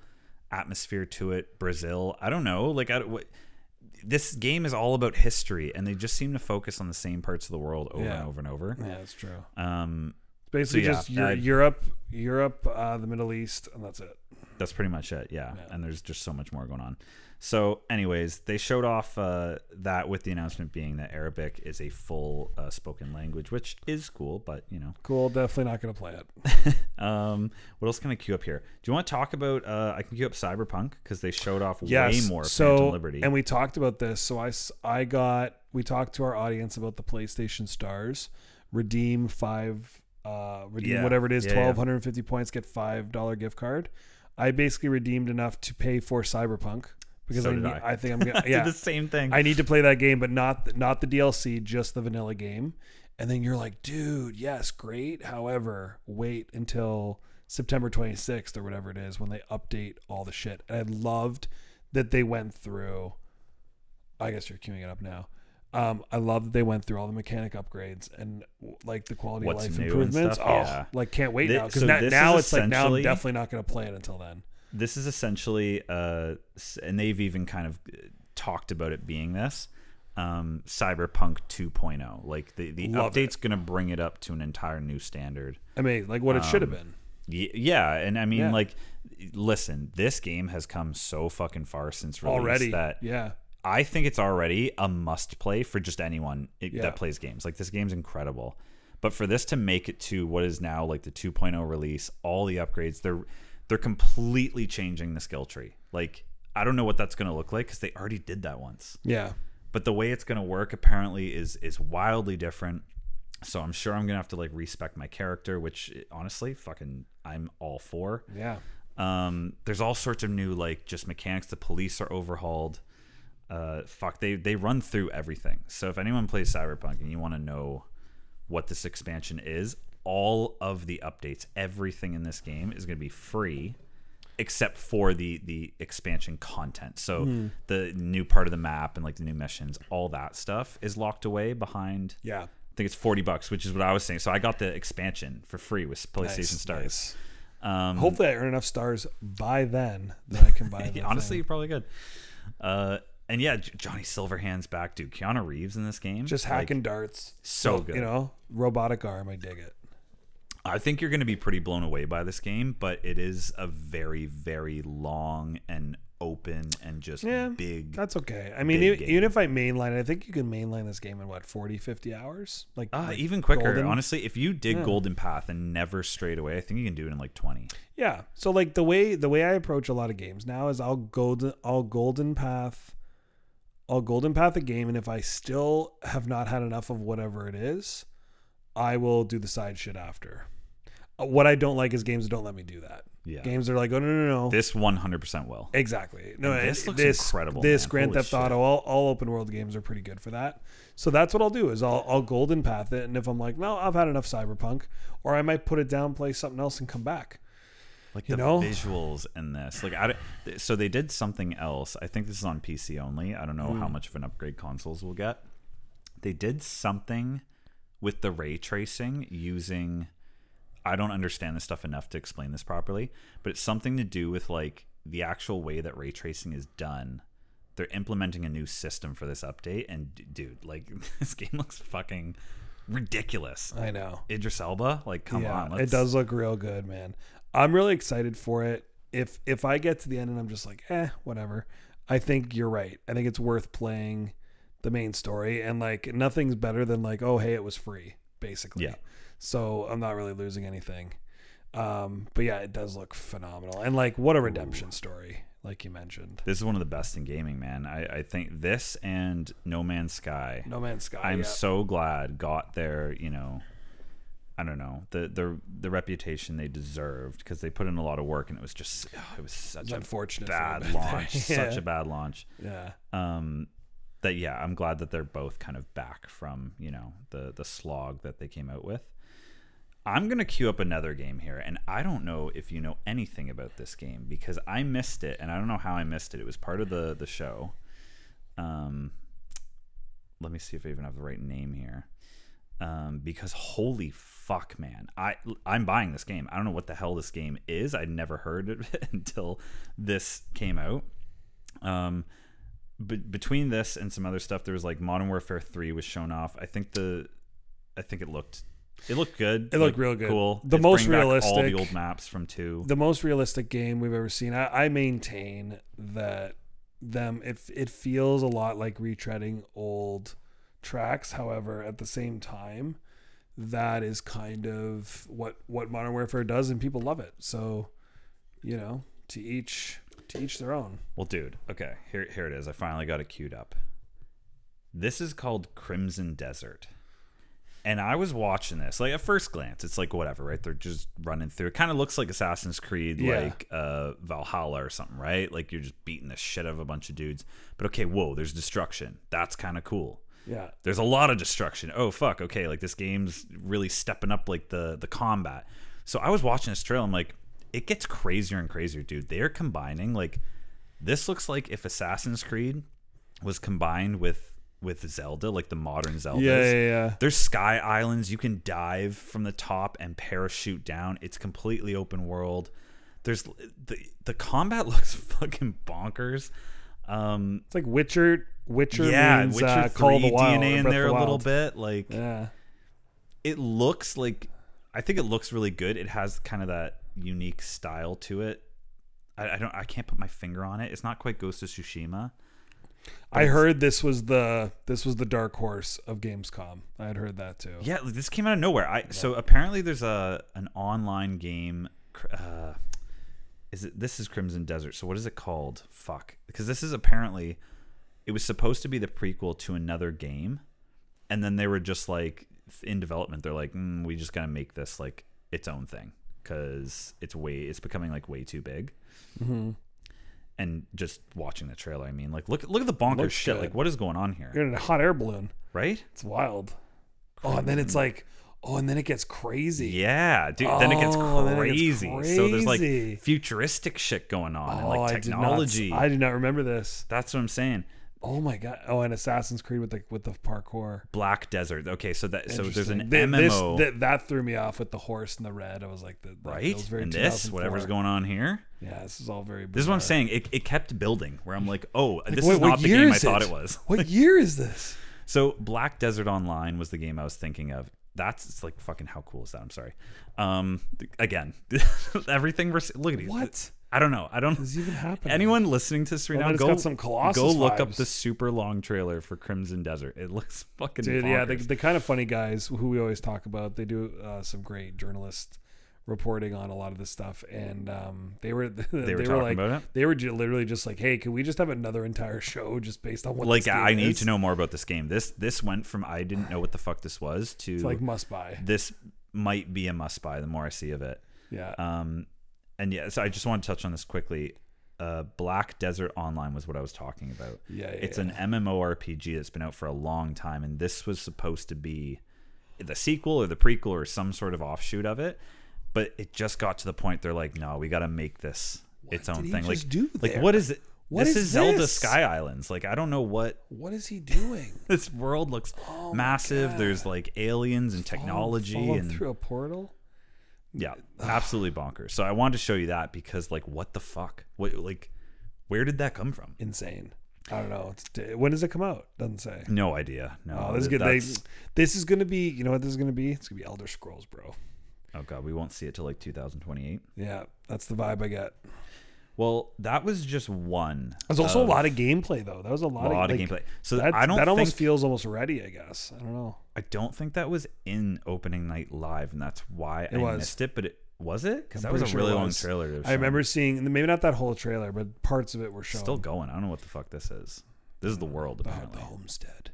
atmosphere to it. Brazil, I don't know. Like I, what, this game is all about history, and they just seem to focus on the same parts of the world over Yeah. and over and over. Yeah, that's true. Um, It's basically yeah, just Eu- Europe, Europe, uh, the Middle East, and that's it. That's pretty much it. Yeah. Yeah. and there's just so much more going on. So, anyways, they showed off uh, that with the announcement being that Arabic is a full uh, spoken language, which is cool, but you know, Cool. Definitely not going to play it. Um, what else can I queue up here? Do you want to talk about? Uh, I can queue up Cyberpunk because they showed off Yes. way more so, Phantom Liberty. and we talked about this. So I, I got we talked to our audience about the PlayStation Stars. Redeem five. Uh, redeem Yeah. whatever it is, Yeah, yeah. twelve hundred and fifty points, get five dollar gift card. I basically redeemed enough to pay for Cyberpunk because So I, need, I. I think I'm gonna yeah the same thing. I need to play that game, but not not the DLC, just the vanilla game. And then you're like, dude, yes, great. However, wait until September 26th or whatever it is when they update all the shit. And I loved that they went through. I guess you're queuing it up now. Um, I love that they went through all the mechanic upgrades and like the quality What's of life improvements. oh, yeah. like can't wait Thi- now because so now, now it's like now I'm definitely not going to play it until then. this is essentially, uh, and they've even kind of uh, talked about it being this. Um, Cyberpunk 2.0, like the the Love update's gonna bring it up to an entire new standard. I mean, like what it should have Um, been. Y- Yeah, and I mean, Yeah. like, listen, this game has come so fucking far since release Already, that yeah. I think it's already a must play for just anyone Yeah. that plays games. Like this game's incredible. But for this to make it to what is now like the 2.0 release, all the upgrades, they're they're completely changing the skill tree. Like I don't know what that's going to look like cuz they already did that once. Yeah. but the way it's going to work apparently is is wildly different. So I'm sure I'm gonna have to like respect my character, which honestly, fucking, I'm all for. Yeah. Um, there's all sorts of new like just mechanics. The police are overhauled. Uh, fuck, they they run through everything. So if anyone plays Cyberpunk and you want to know what this expansion is, all of the updates, everything in this game is going to be free, except for the the expansion content. So the new part of the map and like the new missions, all that stuff is locked away behind. Yeah. I think it's forty bucks, which is what I was saying. So I got the expansion for free with PlayStation Nice, Stars. nice. Um, Hopefully, I earn enough stars by then that I can buy. the honestly, thing. you probably good. Uh, and yeah, J- Johnny Silverhand's back, dude. Keanu Reeves in this game, just like, hacking darts. so good. You know, robotic arm. I dig it. I think you're going to be pretty blown away by this game, but it is a very, very long and open and just Yeah, big. That's okay. I mean, even, even if I mainline I think you can mainline this game in what 40, 50 hours. Like, Uh, like even quicker, Golden- honestly. If you did Yeah. Golden Path and never strayed away, I think you can do it in like 20. Yeah. So like the way the way I approach a lot of games now is I'll golden I'll golden path I'll golden path a game and if I still have not had enough of whatever it is, I will do the side shit after. Uh, What I don't like is games that don't let me do that. Yeah. Games are like, oh no no no. This 100% will. Exactly. No, And this it- looks this, incredible, This man. Grand Holy Theft shit. Auto, all, all open world games are pretty good for that. So that's what I'll do is I'll, I'll golden path it, and if I'm like, no, I've had enough Cyberpunk, or I might put it down, play something else, and come back. Like You the know? visuals in this like I, so they did something else i think this is on pc only i don't know Hmm. how much of an upgrade consoles will get they did something with the ray tracing using i don't understand this stuff enough to explain this properly but it's something to do with like the actual way that ray tracing is done they're implementing a new system for this update and dude like this game looks fucking ridiculous I know. idris elba like come yeah, on it let's- does look real good, man. I'm really excited for it. If if I get to the end and I'm just like, eh, whatever. I think you're right. I think it's worth playing the main story, and like nothing's better than like, oh hey, it was free, basically. Yeah. So I'm not really losing anything. Um, but yeah, it does look phenomenal, and like what a redemption story, like you mentioned. This is one of the best in gaming, man. I, I think this and No Man's Sky. No Man's Sky. I'm yeah. so glad got their, you know, I don't know the the the reputation they deserved because they put in a lot of work and it was just oh, it was such It's a unfortunate bad launch, such a bad launch. yeah. Um, that yeah, I'm glad that they're both kind of back from you know the the slog that they came out with. I'm gonna queue up another game here, and I don't know if you know anything about this game because I missed it, and I don't know how I missed it. It was part of the the show. Um, let me see if I even have the right name here. Um, because holy fuck, man, I I'm buying this game. I don't know what the hell this game is. I'd never heard of it until this came out. Um, but between this and some other stuff, there was like Modern Warfare Three was shown off. I think the, I think it looked, it looked good. It looked real good. Cool. The It's most back all the realistic- old maps from two. the most realistic game we've ever seen. I, I maintain that them it it feels a lot like retreading old tracks. However, at the same time, that is kind of what what Modern Warfare does, and people love it. So, you know, to each to each their own. Well, dude, okay, here here it is. I finally got it queued up. This is called Crimson Desert. And I was watching this. Like at first glance, it's like whatever, right? They're just running through. It kind of looks like Assassin's Creed, Yeah. like uh Valhalla or something, right? Like you're just beating the shit out of a bunch of dudes. But okay, whoa, there's destruction. That's kind of cool. Yeah, There's a lot of destruction. Oh fuck, okay, like this game's really stepping up like the the combat. So I was watching this trail, I'm like, it gets crazier and crazier, dude. They're combining like this looks like if Assassin's Creed was combined with with Zelda, like the modern Zeldas. yeah, yeah, yeah. There's sky islands. You can dive from the top and parachute down. It's completely open world. There's the the combat looks fucking bonkers. Um, It's like Witcher. Witcher yeah, means Witcher uh, 3 Call the Wild, DNA in there of a little bit. Like Yeah, it looks like I think it looks really good. It has kind of that unique style to it. I, I don't I can't put my finger on it. It's not quite Ghost of Tsushima. I heard this was the this was the dark horse of Gamescom. I had heard that too. Yeah, this came out of nowhere. I so apparently there's a an online game. Uh, is it this is Crimson Desert? So what is it called? Fuck, because this is apparently it was supposed to be the prequel to another game, and then they were just like in development. They're like, mm, we just gotta make this like its own thing because it's way it's becoming like way too big. Mm-hmm. And just watching the trailer, I mean, like look look at the bonkers Looks shit. good. Like what is going on here, You're in a hot air balloon. right? It's wild. Oh, and then it's like, oh, and then it gets crazy. Yeah, dude. then it gets Oh, then it gets crazy. So there's like futuristic shit going on and Oh, like I did not- technology. I did not remember this. That's what I'm saying. Oh my god. Oh, and Assassin's Creed with the with the parkour. Black Desert. Okay, so that so there's an Interesting. Th- this- MMO, that threw me off with the horse and the red. I was like, the, the, right? That very And this, whatever's going on here. Yeah, this is all very. This is what I'm saying. It, it kept building. Where I'm like, oh, this Wait, is not the game I thought it was. What year is this? So Black Desert Online was the game I was thinking of. That's it's like fucking how cool is that? I'm sorry. Um, again, everything we're look at these. What? I don't know. I don't. Is even happening? Anyone listening to this right Well, now, go got some Colossus go look up the super long trailer for Crimson Desert. It looks fucking Dude, yeah, the, the kind of funny guys who we always talk about. They do uh, some great journalist reporting on a lot of this stuff, and um, they were they, were talking like about it? they were literally just like, hey, can we just have another entire show just based on what like I need to know more about this game. This this went from I didn't know what the fuck this was to It's like must buy. this might be a must buy. The more I see of it, Yeah, um, and yeah. So I just want to touch on this quickly. Uh, Black Desert Online was what I was talking about. yeah, yeah. It's yeah. an MMORPG that's been out for a long time, and this was supposed to be the sequel or the prequel or some sort of offshoot of it. But it just got to the point they're like, no, we got to make this its own thing. just like, do like what is it? What this is is, Zelda this? Sky Islands. Like, I don't know what What is he doing? this world looks Oh massive. There's like aliens and technology Falling and through a portal. yeah, absolutely bonkers. So I wanted to show you that because like, what the fuck? What like, where did that come from? Insane. I don't know. It's, when does it come out? Doesn't say. No idea. No, Oh, this is good. They, this is gonna be. You know what this is gonna be? It's gonna be Elder Scrolls, bro. Oh god, we won't see it till like 2028. Yeah, that's the vibe I get. Well, that was just one. There's also a lot of gameplay though. That was a lot, a lot of, like, gameplay. So That, I don't that think almost feels almost ready. I guess. I don't know. I don't think that was in opening night live, and that's why I was. missed it. But it was it because that was a sure it really long trailer. I remember seeing maybe not that whole trailer, but parts of it were shown. still going. I don't know what the fuck this is. This is the world oh, the, the homestead.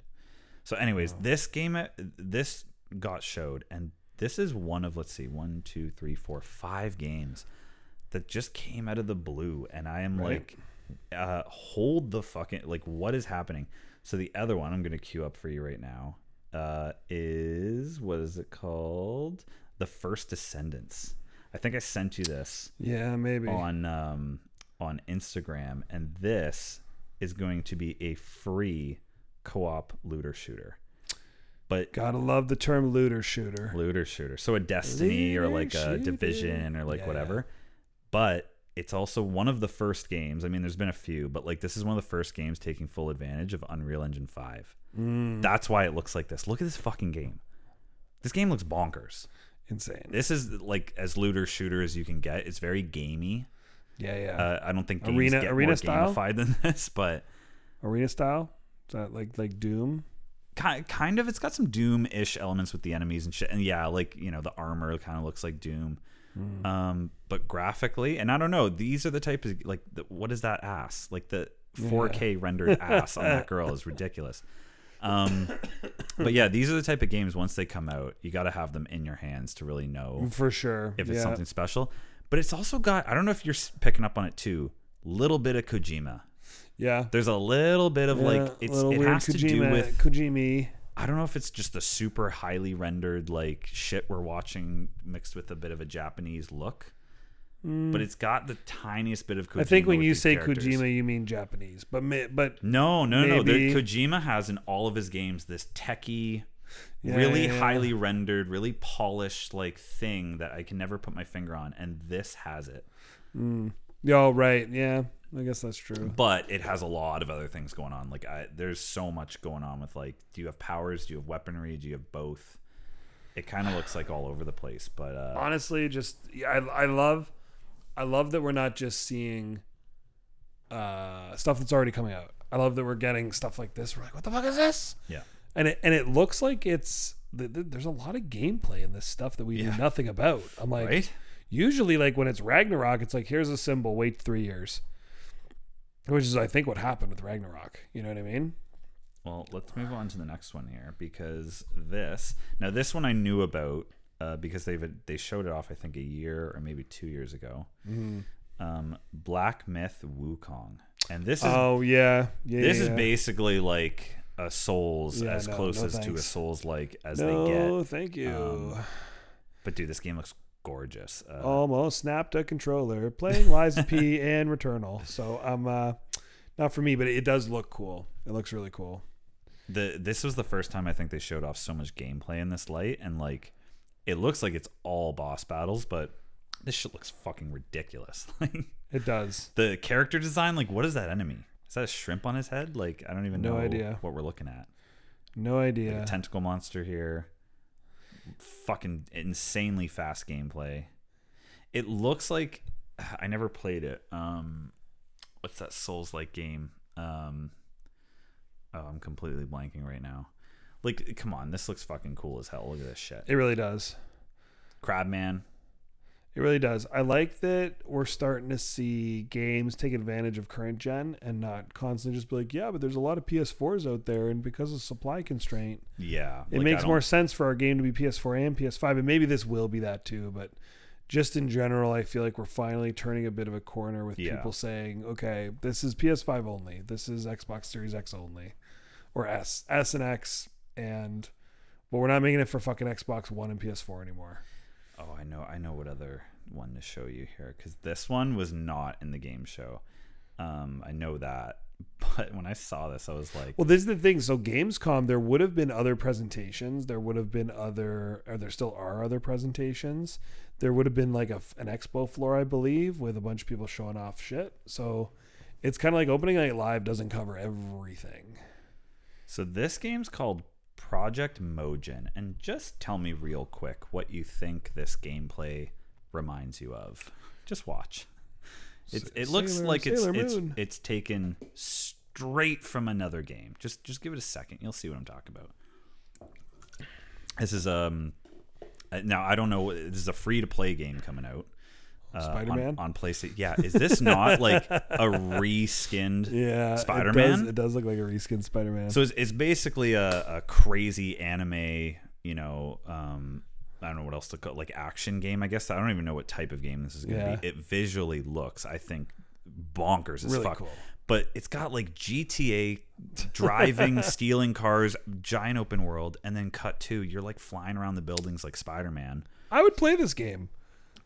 So, anyways, oh. this game, uh, this got showed, and this is one of let's see, one, two, three, four, five games that just came out of the blue, and I am Right. like, uh, hold the fucking like, what is happening? So the other one I'm gonna queue up for you right now uh, is what is it called? The First Descendants. I think I sent you this Yeah, maybe. on um, on Instagram, and this is going to be a free co-op looter shooter. But Gotta love the term looter shooter. looter shooter, so a Destiny or Looter like a. Division or like Yeah, whatever. But it's also one of the first games. I mean, there's been a few, but like this is one of the first games taking full advantage of Unreal Engine Five. Mm, That's why it looks like this. Look at this fucking game. This game looks bonkers. insane. This is like as looter shooter as you can get. It's very gamey. Yeah, yeah. Uh, I don't think games Arena- get arena more style? gamified than this, but Arena style. Is that like like Doom? Kind kind of. It's got some Doom ish elements with the enemies and shit. And yeah, like you know, the armor kind of looks like Doom. Hmm. Um, but graphically, and I don't know. These are the type of like the, what is that ass? Like the 4K rendered ass on that girl is ridiculous. Um, but yeah, these are the type of games. Once they come out, you got to have them in your hands to really know For sure. if it's yeah. something special. But it's also got I don't know if you're picking up on it too. Little bit of Kojima. Yeah. There's a little bit of Yeah, like it's it has to do with Kojima. I don't know if it's just the super highly rendered like shit we're watching mixed with a bit of a Japanese look. Mm. But it's got the tiniest bit of Kojima. I think when you say characters. Kojima, you mean Japanese. But but No, no, no. Maybe. The, Kojima has in all of his games this techie, Yeah, really yeah, highly rendered, really polished like thing that I can never put my finger on, and this has it. Mm. Oh right, yeah. I guess that's true. But it has a lot of other things going on. Like I, there's so much going on with like, do you have powers? Do you have weaponry? Do you have both? It kind of looks like all over the place, but uh, Honestly, just yeah, I I love I love that we're not just seeing uh stuff that's already coming out. I love that we're getting stuff like this. We're like, what the fuck is this? yeah, And it and it looks like it's th- th- there's a lot of gameplay in this stuff that we Yeah. knew nothing about. I'm like, right? Usually like when it's Ragnarok, it's like here's a symbol, wait three years. which is I think what happened with Ragnarok. You know what I mean? Well, let's move on to the next one here because this now this one I knew about uh, because they've they showed it off I think a year or maybe two years ago. Mm-hmm. Um, Black Myth Wukong, and this is Oh yeah, yeah. this yeah, is yeah. basically like a Souls as no, close no as to a. Souls like as No, they get. Oh, thank you. Um, But dude, this game looks gorgeous. Uh, Almost snapped a controller playing Lies P and Returnal. So I'm uh, not for me, but it does look cool. It looks really cool. the this was the first time I think they showed off so much gameplay in this light, and like it looks like it's all boss battles, but this shit looks fucking ridiculous. Like It does. the character design, like what is that enemy? Is that a shrimp on his head? Like I don't even No know idea. what we're looking at. No Like idea. a tentacle monster here. Fucking insanely fast gameplay. It looks like I never played it. Um what's that Souls like game? Um Oh, I'm completely blanking right now. Like come on, this looks fucking cool as hell. Look at this shit. It really does. Crabman. It really does. I like that we're starting to see games take advantage of current gen and not constantly just be like, yeah, but there's a lot of PS4s out there, and because of supply constraint, Yeah. it like, makes more sense for our game to be PS4 and PS5, and maybe this will be that too. But just in general, I feel like we're finally turning a bit of a corner with Yeah. people saying, okay, this is PS5 only, this is Xbox Series X only, or S, S and X, and but we're not making it for fucking Xbox One and PS4 anymore. Oh, I know, I know what other one to show you here because this one was not in the game show. Um, I know that, but when I saw this, I was like, Well, this is the thing. So Gamescom, there would have been other presentations. There would have been other, or there still are other presentations. There would have been like a, an expo floor, I believe, with a bunch of people showing off shit. So it's kind of like opening night live doesn't cover everything. so this game's called Project Mugen, and just tell me real quick what you think this gameplay reminds you of. Just watch. It's, it looks Sailor- like it's Sailor it's Moon. it's taken straight from another game. Just just give it a second. You'll see what I'm talking about. This is um uh, now I don't know. This is a free to play game coming out. Uh, Spider-Man? on, on PlayStation. Yeah, is this not like a reskinned? Yeah, Spider-Man? It does, it does look like a reskin Spider Man. So it's, it's basically a, a crazy anime, you know, um, I don't know what else to call like action game. I guess I don't even know what type of game this is going to Yeah. be. It visually looks, I think, bonkers as Really fuck. cool. But it's got like GTA driving, stealing cars, giant open world, and then cut to you're like flying around the buildings like Spider Man. I would play this game.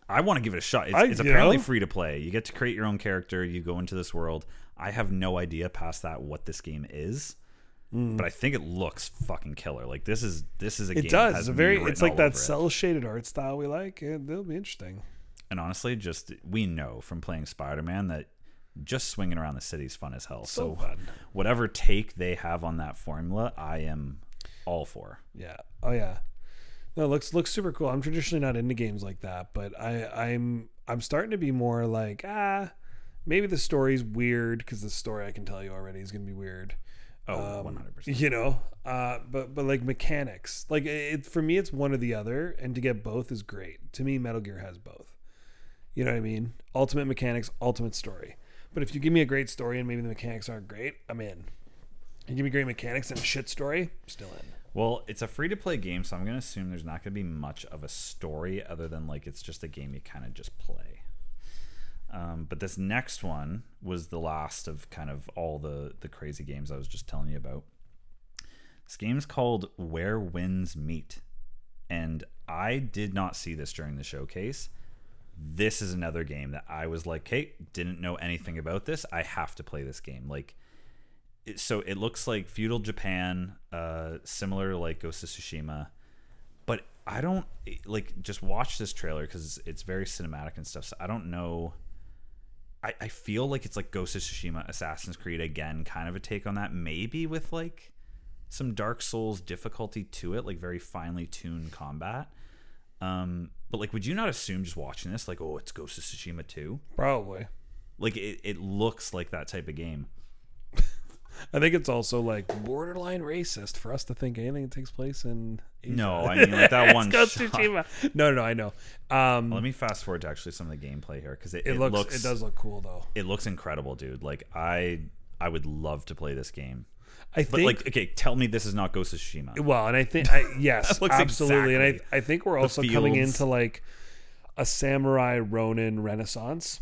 I want to give it a shot. It's, I- it's apparently know? free to play. You get to create your own character. You go into this world. I have no idea past that what this game is, hmm. but I think it looks fucking killer. Like this is this is a game. It that does. has It's a very. It's like that cell shaded art style we like. It, it'll be interesting. And honestly, just we know from playing Spider Man that just swinging around the city is fun as hell. So So, whatever take they have on that formula, I am all for. Yeah. Oh yeah. No, it looks looks super cool. I'm traditionally not into games like that, but I I'm I'm starting to be more like ah maybe the story's weird because the story I can tell you already is gonna be weird. Oh, Um, one hundred percent. You know, uh, but but like mechanics, like it for me, it's one or the other, and to get both is great. To me, Metal Gear has both. You know what I mean? Ultimate mechanics, ultimate story. But if you give me a great story and maybe the mechanics aren't great, I'm in. You give me great mechanics and a shit story, still in. Well, it's a free to play game, so I'm going to assume there's not going to be much of a story other than like it's just a game you kind of just play. Um, but this next one was the last of kind of all the the crazy games I was just telling you about. This game's called Where Winds Meet, and I did not see this during the showcase. This is another game that I was like, "Hey, didn't know anything about this. I have to play this game." Like, it, so it looks like feudal Japan, uh, similar to like Ghost of Tsushima, but I don't like just watch this trailer because it's very cinematic and stuff. So I don't know. I, I feel like it's like Ghost of Tsushima, Assassin's Creed again, kind of a take on that. Maybe with like some Dark Souls difficulty to it, like very finely tuned combat. Um, but like, would you not assume just watching this, like, oh, it's Ghost of Tsushima too? Probably. Like, it, it looks like that type of game. I think it's also like borderline racist for us to think anything that takes place in Asia. No, I mean like that one. Shot- No, no, no, I know. Um, Let me fast forward to actually some of the gameplay here because it, it, it looks, looks it does look cool though. it looks incredible, dude. Like I I would love to play this game. I But think like, okay, tell me this is not Ghost of Tsushima. Well, and I think I, yes, absolutely, and. I I think we're also coming into like a samurai Ronin renaissance,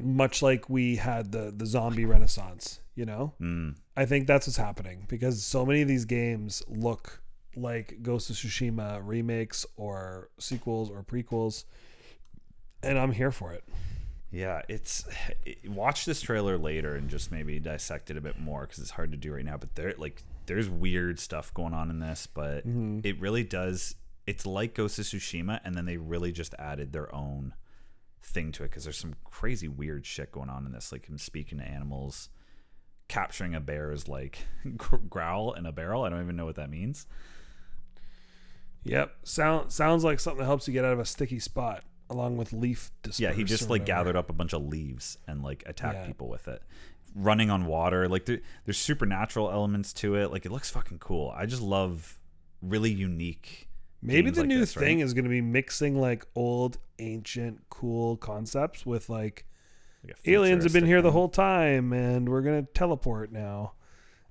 much like we had the the zombie renaissance. You know, Mm. I think that's what's happening because so many of these games look like Ghost of Tsushima remakes or sequels or prequels, and I'm here for it. Yeah, it's it, watch this trailer later and just maybe dissect it a bit more because it's hard to do right now. But there, like, there's weird stuff going on in this, but Mm-hmm. it really does. It's like Ghost of Tsushima, and then they really just added their own thing to it because there's some crazy weird shit going on in this, like him speaking to animals, capturing a bear's like growl in a barrel. I don't even know what that means. Yep, sound sounds like something that helps you get out of a sticky spot, along with leaf. Yeah, he just like gathered up a bunch of leaves and like attacked Yeah. people with it. Running on water, like there, there's supernatural elements to it. Like it looks fucking cool. I just love really unique. Maybe the like new this, right? thing is going to be mixing like old, ancient, cool concepts with like Like aliens have been here the whole time and we're going to teleport now.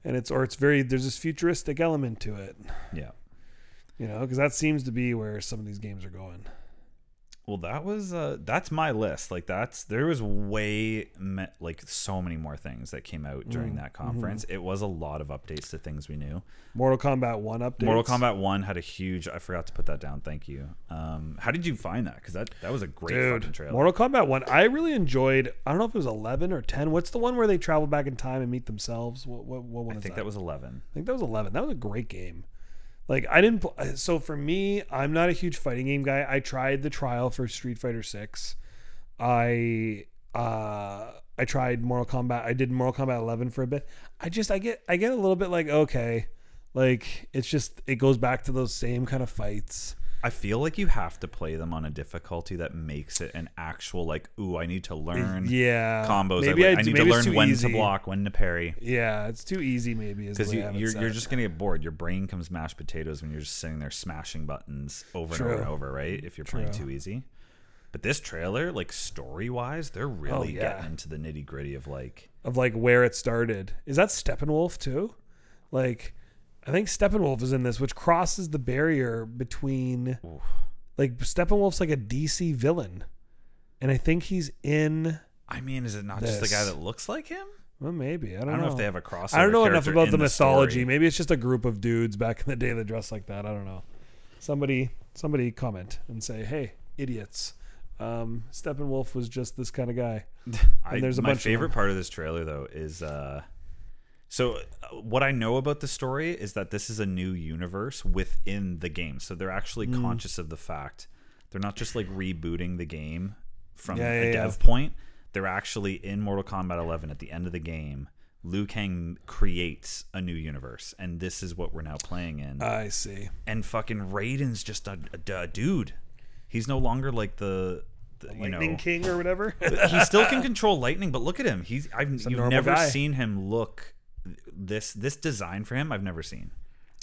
And it's or it's very there's this futuristic element to it, Yeah. you know, because that seems to be where some of these games are going. Well, that was uh that's my list. Like that's there was way me- like so many more things that came out Mm, during that mm-hmm. conference. It was a lot of updates to things we knew. Mortal Kombat 1 update. Mortal Kombat 1 had a huge I forgot to put that down. Thank you. Um how did you find that? Cuz that that was a great fucking trailer. Mortal Kombat 1, I really enjoyed. I don't know if it was 11 or 10. What's the one where they travel back in time and meet themselves? What, what, what one I think that was 11. I think that was 11. That was a great game. Like I didn't pl- so for me, I'm not a huge fighting game guy. I tried the trial for Street Fighter 6. I uh I tried Mortal Kombat. I did Mortal Kombat 11 for a bit. I just I get I get a little bit like okay, like it's just it goes back to those same kind of fights. I feel like you have to play them on a difficulty that makes it an actual like, ooh, I need to learn Yeah. combos. Maybe I, I, I need to maybe it's learn when easy. to block, when to parry. Yeah, it's too easy maybe Because you, are you're, you're just gonna get bored. Your brain comes mashed potatoes when you're just sitting there smashing buttons over and over and over, right? If you're playing True. too easy. But this trailer, like story wise, they're oh, really Oh, yeah. getting into the nitty gritty of like of like where it started. Is that Steppenwolf too? Like, I think Steppenwolf is in this, which crosses the barrier between Oof. like Steppenwolf's like a DC villain, and I think he's in. I mean, is it not just the guy that looks like him? Well, maybe I don't, I don't know, if they have a crossover. I don't know enough character about in the mythology. story. Maybe it's just a group of dudes back in the day that dressed like that. I don't know. Somebody, somebody comment and say, "Hey, idiots." Um, Steppenwolf was just this kind of guy. I, there's a my bunch of favorite them. part of this trailer though is uh so uh, what I know about the story is that this is a new universe within the game. So they're actually Hmm. conscious of the fact they're not just like rebooting the game from Yeah, a yeah, dev yeah. point. They're actually in Mortal Kombat 11 at the end of the game. Liu Kang creates a new universe, and this is what we're now playing in. I see. and fucking Raiden's just a, a, a dude. He's no longer like the, the you Lightning know King or whatever. he still can control lightning, but look at him. He's I've you've never guy. seen him look this this design for him. I've never seen,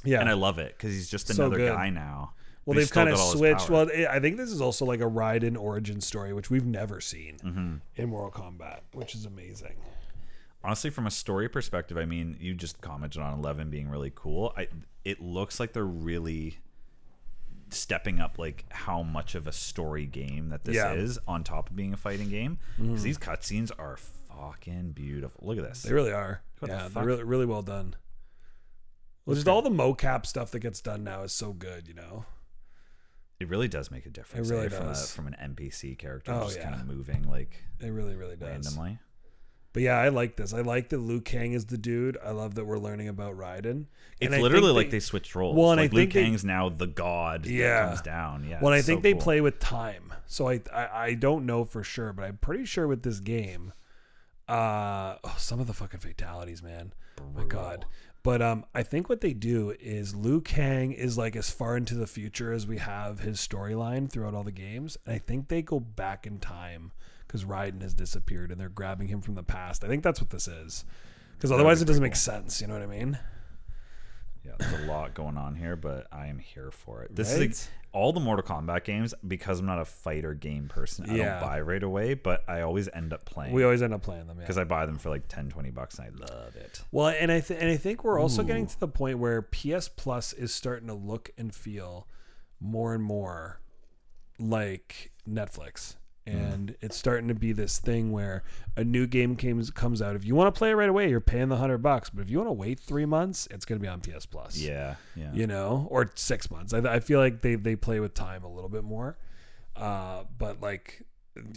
yeah, and I love it because he's just another good. guy now. Well, they've kind of got all his switched. Well, I think this is also like a Raiden origin story, which we've never seen Mm-hmm. in Mortal Kombat, which is amazing. honestly, from a story perspective, I mean, you just commented on Eleven being really cool. I it looks like they're really stepping up like how much of a story game that this Yeah. is on top of being a fighting game because these cutscenes are fucking beautiful. Look at this. They really are. What the yeah, they're really really well done. Well, just all the mocap stuff that gets done now is so good, you know. It really does make a difference. It really eh, from, a, does. from an NPC character Oh, just yeah. kind of moving like It really really does. randomly. But yeah, I like this. I like that Liu Kang is the dude. I love that we're learning about Raiden. It's And I literally think like they switched roles. Well, and I like Liu think they- Kang's now the god Yeah. that comes down. Yeah. Well, I think so they cool. play with time, so I, I I don't know for sure, but I'm pretty sure with this game, uh, oh, some of the fucking fatalities, man, my god. But um, I think what they do is Liu Kang is like as far into the future as we have his storyline throughout all the games, and I think they go back in time because Raiden has disappeared and they're grabbing him from the past. I think that's what this is. because otherwise it doesn't make sense. You know what I mean? Yeah, there's a lot going on here, but I am here for it. This is like, all the Mortal Kombat games because I'm not a fighter game person. I Yeah. don't buy right away, but I always end up playing We always end up playing them. Yeah. because I buy them for like 10, 20 bucks and I love it. Well, and I th- and I think we're also getting to the point where PS Plus is starting to look and feel more and more like Netflix. And it's starting to be this thing where a new game comes comes out. If you want to play it right away, you're paying the hundred bucks. But if you want to wait three months, it's going to be on PS Plus. Yeah, yeah. you know, or six months. I, I feel like they they play with time a little bit more. Uh, but like,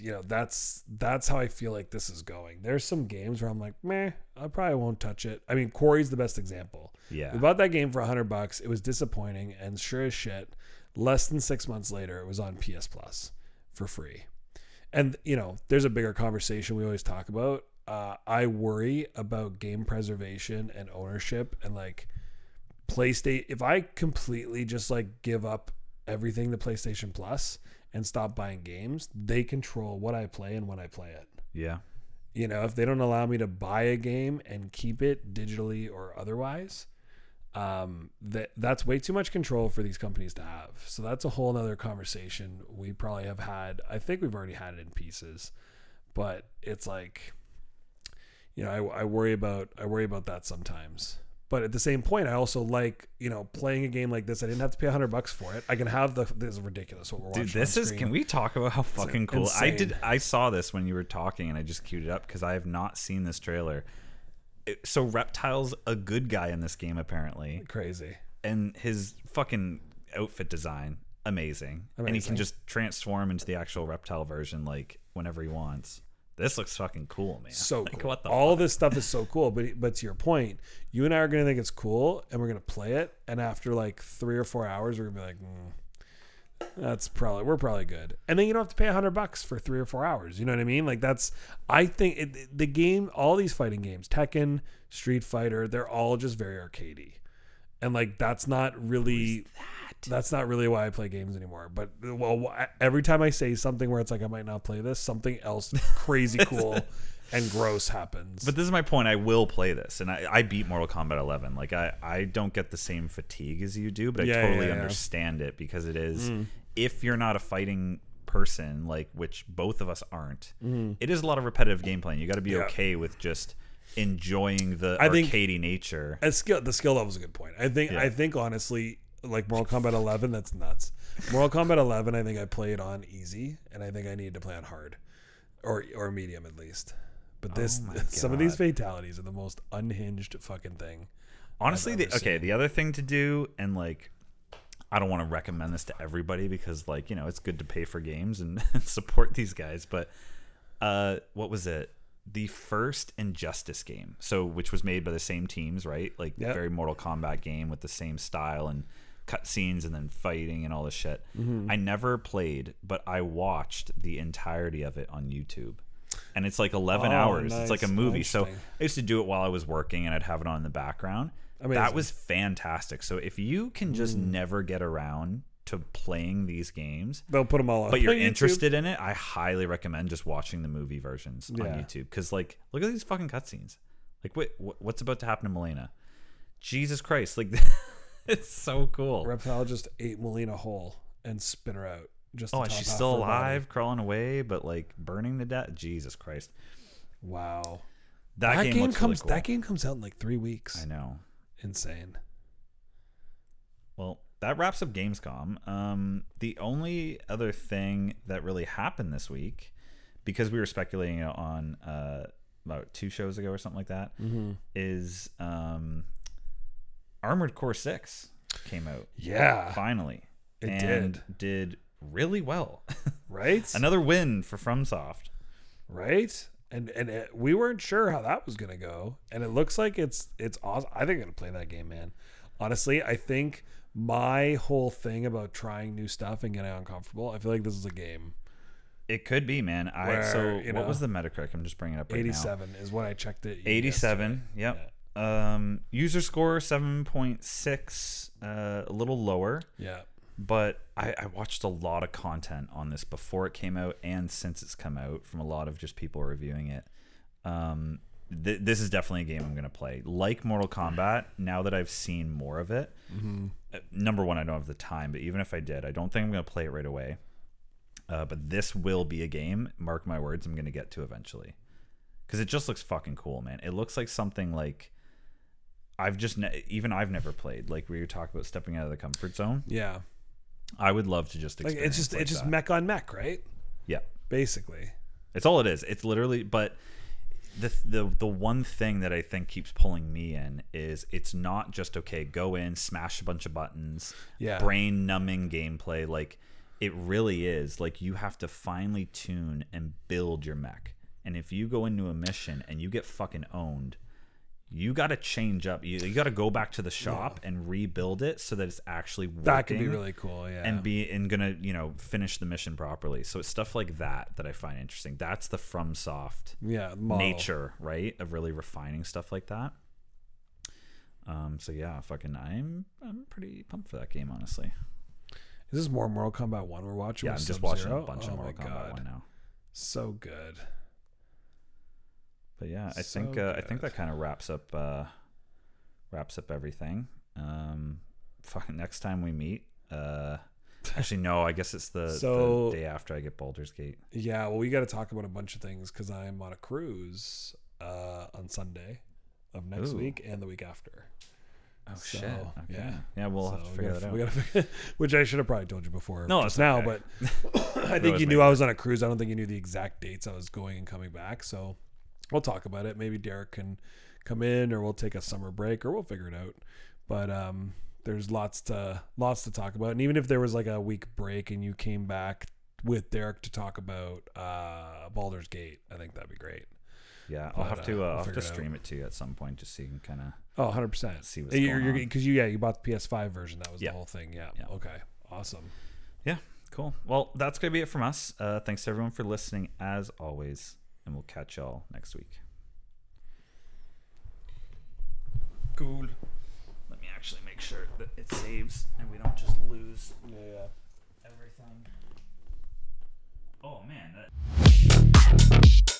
you know, that's that's how I feel like this is going. There's some games where I'm like, meh, I probably won't touch it. I mean, Quarry's the best example. Yeah. We bought that game for a hundred bucks. It was disappointing, and sure as shit, less than six months later, it was on PS Plus for free. And you know, there's a bigger conversation we always talk about. Uh, I worry about game preservation and ownership, and like PlayStation. If I completely just like give up everything to PlayStation Plus and stop buying games, they control what I play and when I play it. Yeah. You know, if they don't allow me to buy a game and keep it digitally or otherwise, um, that that's way too much control for these companies to have. So that's a whole nother conversation we probably have had. I think we've already had it in pieces, but it's like, you know, I, I worry about I worry about that sometimes. But at the same point, I also like you know playing a game like this. I didn't have to pay hundred bucks for it. I can have the. This is ridiculous. What we're watching. Dude, this is. Can we talk about how fucking cool? I did. I saw this when you were talking, and I just queued it up because I have not seen this trailer. So Reptile's a good guy in this game apparently, crazy? and his fucking outfit design amazing, and he can just transform into the actual reptile version like whenever he wants. This looks fucking cool, man. so Like, cool. what the all this stuff is so cool but but to your point you and i are gonna think it's cool and we're gonna play it and after like three or four hours we're gonna be like mm, that's probably we're probably good. And then you don't have to pay a hundred bucks for three or four hours. You know what i mean? Like that's i think it, the game all these fighting games tekken street fighter they're all just very arcadey. And like that's not really that's not really why I play games anymore. But well, every time I say something where it's like I might not play this, something else crazy cool and gross happens. But this is my point. I will play this, and I, I beat Mortal Kombat 11. Like I, I don't get the same fatigue as you do, but I Yeah, totally yeah, yeah. understand it because it is. Mm. If you're not a fighting person, like which both of us aren't, mm. it is a lot of repetitive gameplay. You got to be okay with just enjoying the I think- arcadey nature. And skill, the skill level is a good point. I think. I think honestly, like Mortal Kombat 11, that's nuts. Mortal Kombat 11, I think I played on easy, and I think I needed to play on hard, or or medium at least. But this, Oh some of these fatalities are the most unhinged fucking thing. Honestly, the, okay. The other thing to do, and like, I don't want to recommend this to everybody because, like, you know, it's good to pay for games and, and support these guys. But uh, what was it? The first Injustice game, so which was made by the same teams, right? Like, Yep. very Mortal Kombat game with the same style and cutscenes and then fighting and all this shit. Mm-hmm. I never played, but I watched the entirety of it on YouTube. And it's like 11 Oh, hours. It's like a movie. So I used to do it while I was working and I'd have it on in the background. Amazing. That was fantastic. So if you can just Mm. never get around to playing these games, They'll put them all on. but you're YouTube. interested in it, I highly recommend just watching the movie versions on YouTube. Because like, look at these fucking cutscenes. Like, wait, what's about to happen to Mileena? Jesus Christ! Like, it's so cool. Reptile just ate Mileena whole and spit her out. Just Oh, and she's still body. alive, crawling away, but like burning to death. Jesus Christ! Wow. That, That, game, game, comes. Really cool. That game comes out in like three weeks. I know. Insane. Well, that wraps up Gamescom. Um, the only other thing that really happened this week, because we were speculating on uh, about two shows ago or something like that, is um, Armored Core Six came out Yeah. finally. It and did really well. Right. Another win for FromSoft. right. And and it, we weren't sure how that was gonna go, and it looks like it's it's awesome. I think I'm gonna play that game, man. Honestly, I think my whole thing about trying new stuff and getting uncomfortable, I feel like this is a game. It could be, man. I Where, so what know, was the Metacritic? I'm just bringing it up right now. 87 is what I checked it. 87 yep um user score 7.6 uh, a little lower. Yeah. But I, I watched a lot of content on this before it came out and since it's come out from a lot of just people reviewing it um th- this is definitely a game I'm going to play. Like Mortal Kombat, now that I've seen more of it, uh, number one, I don't have the time, but even if I did, I don't think I'm going to play it right away. Uh, but this will be a game. Mark my words, I'm going to get to eventually, because it just looks fucking cool, man. It looks like something like I've just ne- even I've never played. Like where you talk about stepping out of the comfort zone. Yeah. I would love to just Like it's just like it's just that. mech on mech, right? yeah. Basically. It's all it is. It's literally, but the the the one thing that I think keeps pulling me in is it's not just okay. Go in, smash a bunch of buttons, Yeah. brain numbing gameplay. Like it really is. Like you have to finely tune and build your mech. And if you go into a mission and you get fucking owned, you got to change up. You, you got to go back to the shop and rebuild it so that it's actually working That could be really cool, yeah. and be and gonna you know finish the mission properly. So it's stuff like that that I find interesting. That's the FromSoft yeah, model. nature, right, of really refining stuff like that. Um. So yeah, fucking, I'm I'm pretty pumped for that game, honestly. Is this more Mortal Kombat 1 we're watching? Yeah, I'm just watching a bunch oh of Mortal Kombat one now. So good. But yeah, I So think uh, I think that kind of wraps up uh, wraps up everything. Um, fucking next time we meet. Uh, actually, no. I guess it's the, So- the day after I get Baldur's Gate. Yeah, well, we got to talk about a bunch of things because I'm on a cruise uh, on Sunday of next Ooh. week and the week after. Oh So, shit! Okay. yeah. Yeah, we'll have to figure gotta- that out. we gotta figure- which I should have probably told you before. No, it's now, okay. but I think you knew I was on a cruise. I don't think you knew the exact dates I was going and coming back. So we'll talk about it. Maybe Derek can come in, or we'll take a summer break, or we'll figure it out. But um, there's lots to lots to talk about, and even if there was like a week break and you came back with Derek to talk about uh, Baldur's Gate, I think that'd be great. Yeah, I'll But, have uh, to. Uh, I'll have to stream it to you at some point, just so you can kind of. Oh, 100 percent. See what's you're, going on. Because you, yeah, you bought the PS5 version. That was Yeah. the whole thing. Yeah. Yeah. Okay. Awesome. Yeah, cool. Well, that's gonna be it from us. Uh, thanks everyone for listening, as always, and we'll catch y'all next week. Cool. Let me actually make sure that it saves and we don't just lose Yeah. everything. Oh man, that.